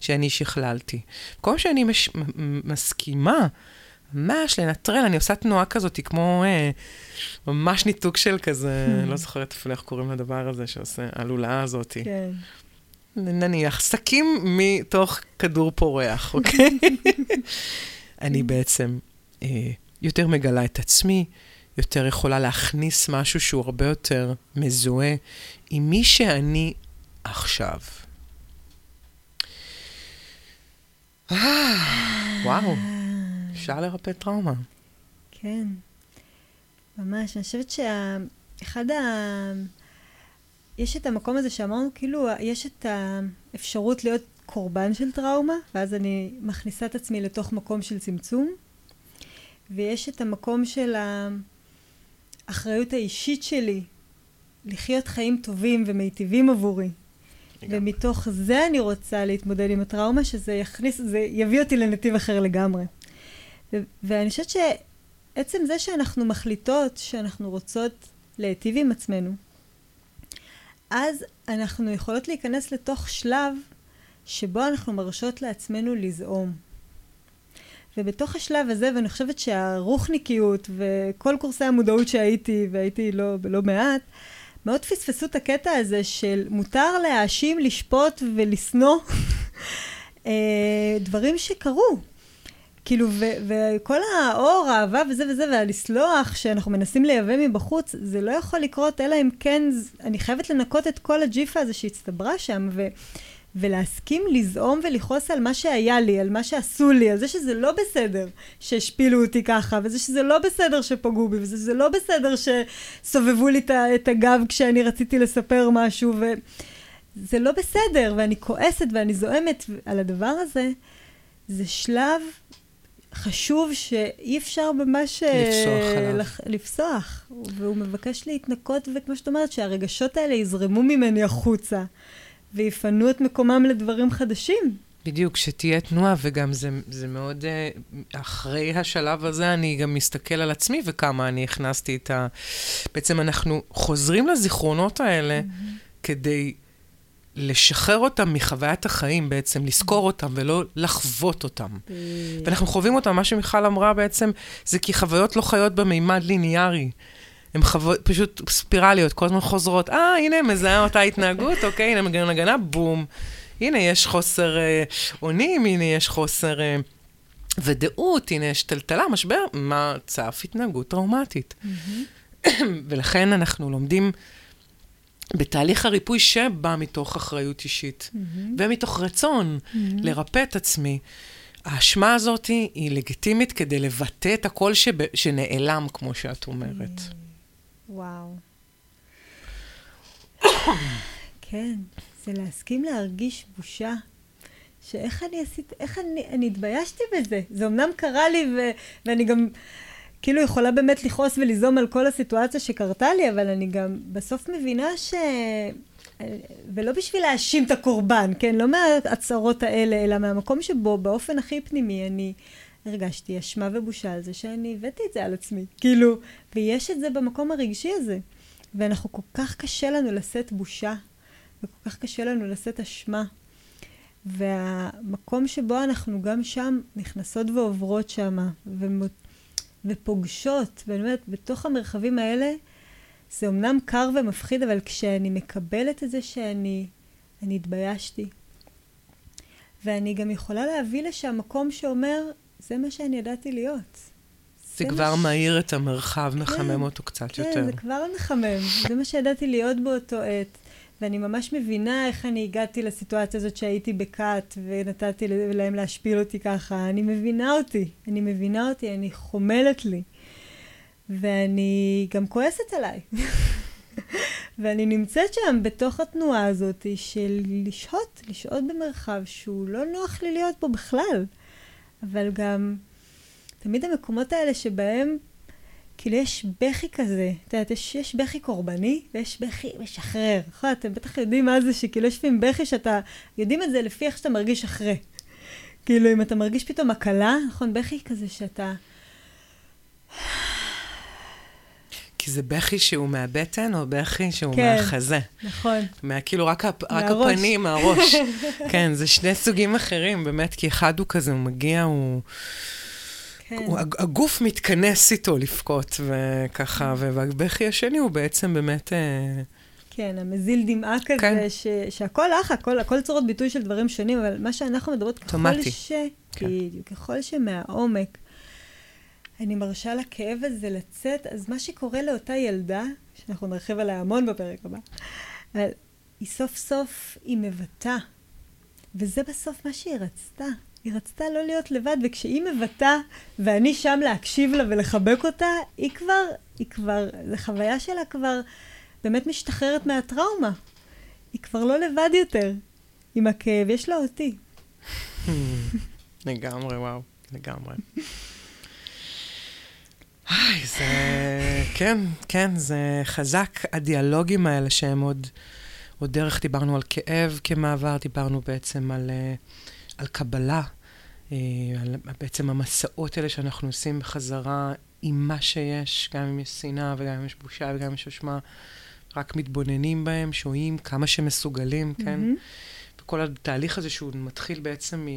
שאני שכללתי. כל שאני מש, מסכימה, ממש לנטרל, אני עושה תנועה כזאת, כמו אה, ממש ניתוק של כזה, לא זוכרת אפילו איך קוראים לדבר הזה שעושה, הלולאה הזאת. כן. נניח, שקים מתוך כדור פורח, אוקיי? <laughs> אני בעצם אה, יותר מגלה את עצמי, יותר יכולה להכניס משהו שהוא הרבה יותר מזוהה עם מי שאני עכשיו. וואו, אפשר לרפא טראומה. כן, ממש. אני חושבת שאחד ה... יש את המקום הזה שאמרנו, כאילו, יש את האפשרות להיות קורבן של טראומה, ואז אני מכניסה את עצמי לתוך מקום של צמצום, ויש את המקום של האחריות האישית שלי לחיות חיים טובים ומיטיבים עבורי. ומתוך זה אני רוצה להתמודד עם הטראומה, שזה יכניס, זה יביא אותי לנתיב אחר לגמרי. ו- ואני חושבת שעצם זה שאנחנו מחליטות שאנחנו רוצות להיטיב עם עצמנו, אז אנחנו יכולות להיכנס לתוך שלב שבו אנחנו מרשות לעצמנו לזעום. ובתוך השלב הזה, ואני חושבת שהרוחניקיות וכל קורסי המודעות שהייתי, והייתי לא, לא מעט, מאוד פספסו את הקטע הזה של מותר להאשים, לשפוט ולשנוא <laughs> אה, דברים שקרו. כאילו, ו- וכל האור, האהבה וזה וזה, והלסלוח שאנחנו מנסים לייבא מבחוץ, זה לא יכול לקרות, אלא אם כן, אני חייבת לנקות את כל הג'יפה הזה שהצטברה שם, ו- ולהסכים לזעום ולכעוס על מה שהיה לי, על מה שעשו לי, על זה שזה לא בסדר שהשפילו אותי ככה, וזה שזה לא בסדר שפגעו בי, וזה שזה לא בסדר שסובבו לי את הגב כשאני רציתי לספר משהו, וזה לא בסדר, ואני כועסת ואני זועמת על הדבר הזה. זה שלב חשוב שאי אפשר ממש... לפסוח עליו. לפסוח. והוא מבקש להתנקות, וכמו שאת אומרת, שהרגשות האלה יזרמו ממני החוצה. ויפנו את מקומם לדברים חדשים. בדיוק, שתהיה תנועה, וגם זה, זה מאוד, אה, אחרי השלב הזה אני גם מסתכל על עצמי וכמה אני הכנסתי את ה... בעצם אנחנו חוזרים לזיכרונות האלה mm-hmm. כדי לשחרר אותם מחוויית החיים בעצם, לזכור אותם ולא לחוות אותם. Mm-hmm. ואנחנו חווים אותם, מה שמיכל אמרה בעצם, זה כי חוויות לא חיות במימד ליניארי. הן חוות פשוט ספירליות, כל הזמן חוזרות, אה, הנה, מזהה אותה התנהגות, אוקיי, הנה מגן הגנה, בום. הנה, יש חוסר אה, אונים, הנה, יש חוסר אה, ודאות, הנה, יש טלטלה, משבר, מה צף התנהגות טראומטית. Mm-hmm. <clears throat> ולכן אנחנו לומדים בתהליך הריפוי שבא מתוך אחריות אישית, mm-hmm. ומתוך רצון mm-hmm. לרפא את עצמי. האשמה הזאת היא לגיטימית כדי לבטא את הקול שב... שנעלם, כמו שאת אומרת. וואו. כן, זה להסכים להרגיש בושה. שאיך אני עשיתי, איך אני, אני התביישתי בזה. זה אמנם קרה לי, ו, ואני גם כאילו יכולה באמת לכעוס וליזום על כל הסיטואציה שקרתה לי, אבל אני גם בסוף מבינה ש... ולא בשביל להאשים את הקורבן, כן? לא מההצהרות האלה, אלא מהמקום שבו באופן הכי פנימי אני הרגשתי אשמה ובושה על זה שאני הבאתי את זה על עצמי. כאילו, ויש את זה במקום הרגשי הזה. ואנחנו, כל כך קשה לנו לשאת בושה, וכל כך קשה לנו לשאת אשמה. והמקום שבו אנחנו גם שם נכנסות ועוברות ומות... ופוגשות, ואני אומרת, בתוך המרחבים האלה, זה אמנם קר ומפחיד, אבל כשאני מקבלת את זה שאני אני התביישתי, ואני גם יכולה להביא לשם מקום שאומר, זה מה שאני ידעתי להיות. זה, כבר ש... מאיר את המרחב, כן, מחמם אותו קצת כן, יותר. כן, זה כבר מחמם. זה מה שידעתי להיות באותו עת. ואני ממש מבינה איך אני הגעתי לסיטואציה הזאת שהייתי בכת ונתתי להם להשפיל אותי ככה. אני מבינה אותי, אני מבינה אותי, אני חומלת לי. ואני גם כועסת עליי. <laughs> ואני נמצאת שם בתוך התנועה הזאת של לשהות, לשהות במרחב שהוא לא נוח לי להיות בו בכלל. אבל גם תמיד המקומות האלה שבהם כאילו יש בכי כזה, את יודעת, יש, יש בכי קורבני ויש בכי משחרר. נכון, אתם בטח יודעים מה זה שכאילו יש לפעמים בכי שאתה, יודעים את זה לפי איך שאתה מרגיש אחרי. כאילו אם אתה מרגיש פתאום הקלה, נכון, בכי כזה שאתה... כי זה בכי שהוא מהבטן, או בכי שהוא כן, מהחזה? נכון. מה, כאילו רק, הפ, רק הפנים, מהראש. <laughs> כן, זה שני סוגים אחרים, באמת, כי אחד הוא כזה, הוא מגיע, הוא... כן. הוא, הגוף מתכנס איתו לבכות, וככה, והבכי השני הוא בעצם באמת... אה, כן, המזיל דמעה כזה, כן. ש, שהכל לך, הכל, הכל צורות ביטוי של דברים שונים, אבל מה שאנחנו מדברות, ככל ש... כן. ככל שמהעומק אני מרשה לכאב הזה לצאת, אז מה שקורה לאותה ילדה, שאנחנו נרחיב עליה המון בפרק הבא, היא סוף סוף, היא מבטאה. וזה בסוף מה שהיא רצתה. היא רצתה לא להיות לבד, וכשהיא מבטאה, ואני שם להקשיב לה ולחבק אותה, היא כבר, היא כבר, זו חוויה שלה כבר באמת משתחררת מהטראומה. היא כבר לא לבד יותר. עם הכאב, יש לה אותי. <laughs> לגמרי, וואו, לגמרי. היי, זה... כן, כן, זה חזק, הדיאלוגים האלה שהם עוד, עוד דרך, דיברנו על כאב כמעבר, דיברנו בעצם על, אה, על קבלה, אה, על בעצם המסעות האלה שאנחנו עושים בחזרה עם מה שיש, גם אם יש שנאה וגם אם יש בושה וגם אם יש אשמה, רק מתבוננים בהם, שוהים כמה שמסוגלים, כן? Mm-hmm. וכל התהליך הזה שהוא מתחיל בעצם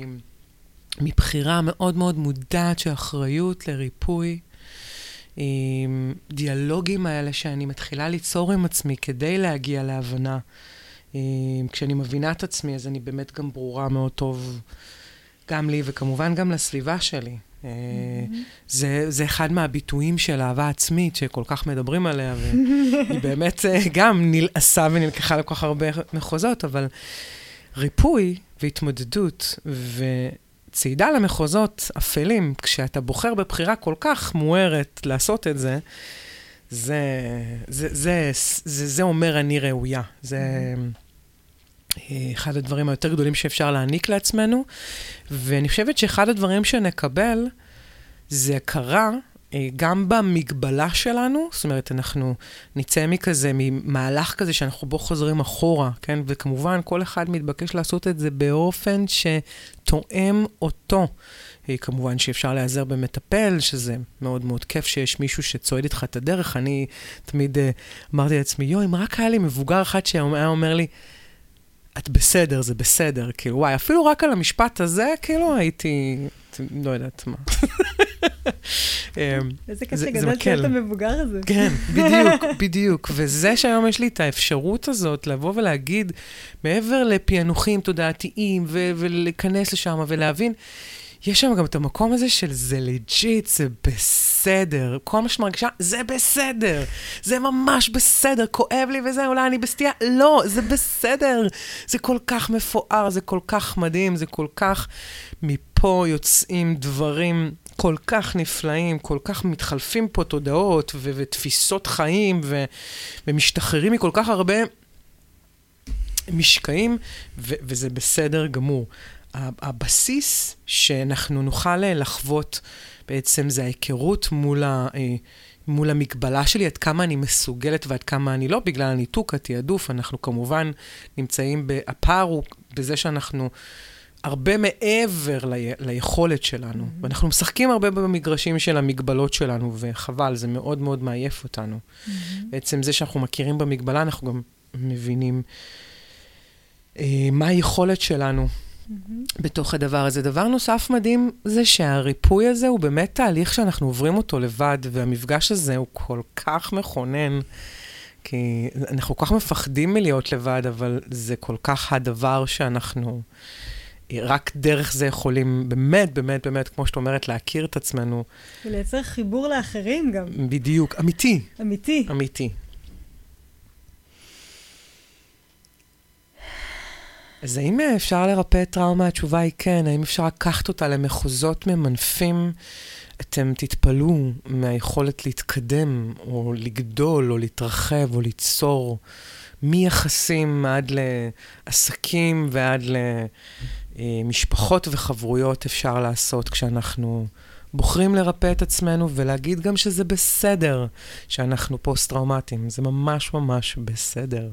מבחירה מאוד מאוד מודעת של אחריות לריפוי. דיאלוגים האלה שאני מתחילה ליצור עם עצמי כדי להגיע להבנה. כשאני מבינה את עצמי, אז אני באמת גם ברורה מאוד טוב, גם לי וכמובן גם לסביבה שלי. Mm-hmm. זה, זה אחד מהביטויים של אהבה עצמית שכל כך מדברים עליה, והיא <laughs> באמת אה, גם נלעסה ונלקחה לכל כך הרבה מחוזות, אבל ריפוי והתמודדות ו... צעידה למחוזות אפלים, כשאתה בוחר בבחירה כל כך מוארת לעשות את זה, זה, זה, זה, זה, זה אומר אני ראויה. זה אחד הדברים היותר גדולים שאפשר להעניק לעצמנו, ואני חושבת שאחד הדברים שנקבל זה הכרה אה, גם במגבלה שלנו, זאת אומרת, אנחנו נצא מכזה, ממהלך כזה שאנחנו בו חוזרים אחורה, כן? וכמובן, כל אחד מתבקש לעשות את זה באופן שתואם אותו. אה, כמובן שאפשר להיעזר במטפל, שזה מאוד מאוד כיף שיש מישהו שצועד איתך את הדרך. אני תמיד uh, אמרתי לעצמי, יואי, אם רק היה לי מבוגר אחד שהיה אומר לי, את בסדר, זה בסדר. כאילו, וואי, אפילו רק על המשפט הזה, כאילו, הייתי, לא יודעת מה. <laughs> אמ, איזה כיף שגדלת להיות המבוגר הזה. כן, <laughs> בדיוק, בדיוק. וזה שהיום יש לי את האפשרות הזאת לבוא ולהגיד, מעבר לפענוחים תודעתיים, ולהיכנס לשם ולהבין, יש שם גם את המקום הזה של זה לג'יט, זה בסדר. כל מה שאת מרגישה, זה בסדר. זה ממש בסדר. כואב לי וזה, אולי אני בסטייה. לא, זה בסדר. זה כל כך מפואר, זה כל כך מדהים, זה כל כך... מפה יוצאים דברים כל כך נפלאים, כל כך מתחלפים פה תודעות ו- ותפיסות חיים ו- ומשתחררים מכל כך הרבה משקעים, ו- וזה בסדר גמור. הבסיס שאנחנו נוכל לחוות בעצם זה ההיכרות מול, ה, אה, מול המגבלה שלי, עד כמה אני מסוגלת ועד כמה אני לא, בגלל הניתוק, התעדוף. אנחנו כמובן נמצאים, הפער הוא בזה שאנחנו הרבה מעבר לי, ליכולת שלנו. Mm-hmm. ואנחנו משחקים הרבה במגרשים של המגבלות שלנו, וחבל, זה מאוד מאוד מעייף אותנו. Mm-hmm. בעצם זה שאנחנו מכירים במגבלה, אנחנו גם מבינים אה, מה היכולת שלנו mm-hmm. בתוך הדבר הזה. דבר נוסף מדהים זה שהריפוי הזה הוא באמת תהליך שאנחנו עוברים אותו לבד, והמפגש הזה הוא כל כך מכונן. כי אנחנו כל כך מפחדים מלהיות לבד, אבל זה כל כך הדבר שאנחנו... רק דרך זה יכולים באמת, באמת, באמת, כמו שאת אומרת, להכיר את עצמנו. ולייצר חיבור לאחרים גם. בדיוק, אמיתי. אמיתי. אמיתי. אז האם אפשר לרפא טראומה? התשובה היא כן. האם אפשר לקחת אותה למחוזות ממנפים? אתם תתפלאו מהיכולת להתקדם, או לגדול, או להתרחב, או ליצור, מיחסים עד לעסקים ועד למשפחות וחברויות אפשר לעשות כשאנחנו בוחרים לרפא את עצמנו ולהגיד גם שזה בסדר שאנחנו פוסט-טראומטיים. זה ממש ממש בסדר.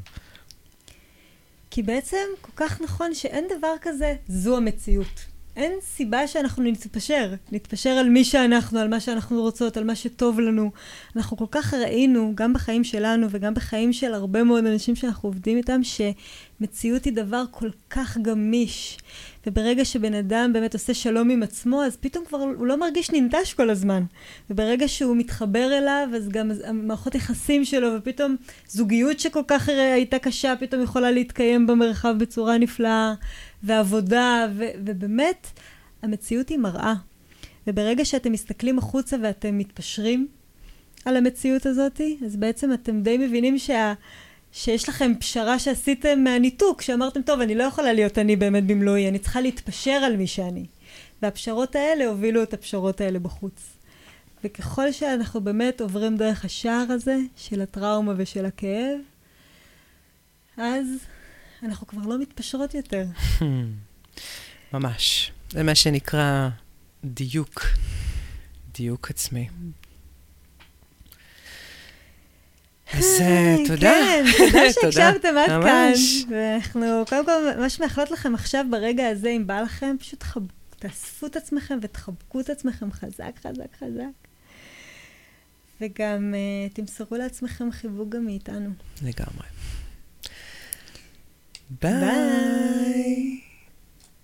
כי בעצם כל כך נכון שאין דבר כזה, זו המציאות. אין סיבה שאנחנו נתפשר. נתפשר על מי שאנחנו, על מה שאנחנו רוצות, על מה שטוב לנו. אנחנו כל כך ראינו, גם בחיים שלנו וגם בחיים של הרבה מאוד אנשים שאנחנו עובדים איתם, מציאות היא דבר כל כך גמיש, וברגע שבן אדם באמת עושה שלום עם עצמו, אז פתאום כבר הוא לא מרגיש ננטש כל הזמן. וברגע שהוא מתחבר אליו, אז גם המערכות יחסים שלו, ופתאום זוגיות שכל כך הייתה קשה, פתאום יכולה להתקיים במרחב בצורה נפלאה, ועבודה, ו- ובאמת, המציאות היא מראה. וברגע שאתם מסתכלים החוצה ואתם מתפשרים על המציאות הזאת, אז בעצם אתם די מבינים שה... שיש לכם פשרה שעשיתם מהניתוק, שאמרתם, טוב, אני לא יכולה להיות אני באמת במלואי, אני צריכה להתפשר על מי שאני. והפשרות האלה הובילו את הפשרות האלה בחוץ. וככל שאנחנו באמת עוברים דרך השער הזה, של הטראומה ושל הכאב, אז אנחנו כבר לא מתפשרות יותר. <laughs> ממש. זה מה שנקרא דיוק, דיוק עצמי. אז תודה. כן, תודה <laughs> שהקשבתם עד כאן. ואנחנו קודם כל ממש מאחלות לכם עכשיו, ברגע הזה, אם בא לכם, פשוט תאספו את עצמכם ותחבקו את עצמכם חזק, חזק, חזק. וגם uh, תמסרו לעצמכם חיבוק גם מאיתנו. לגמרי. ביי.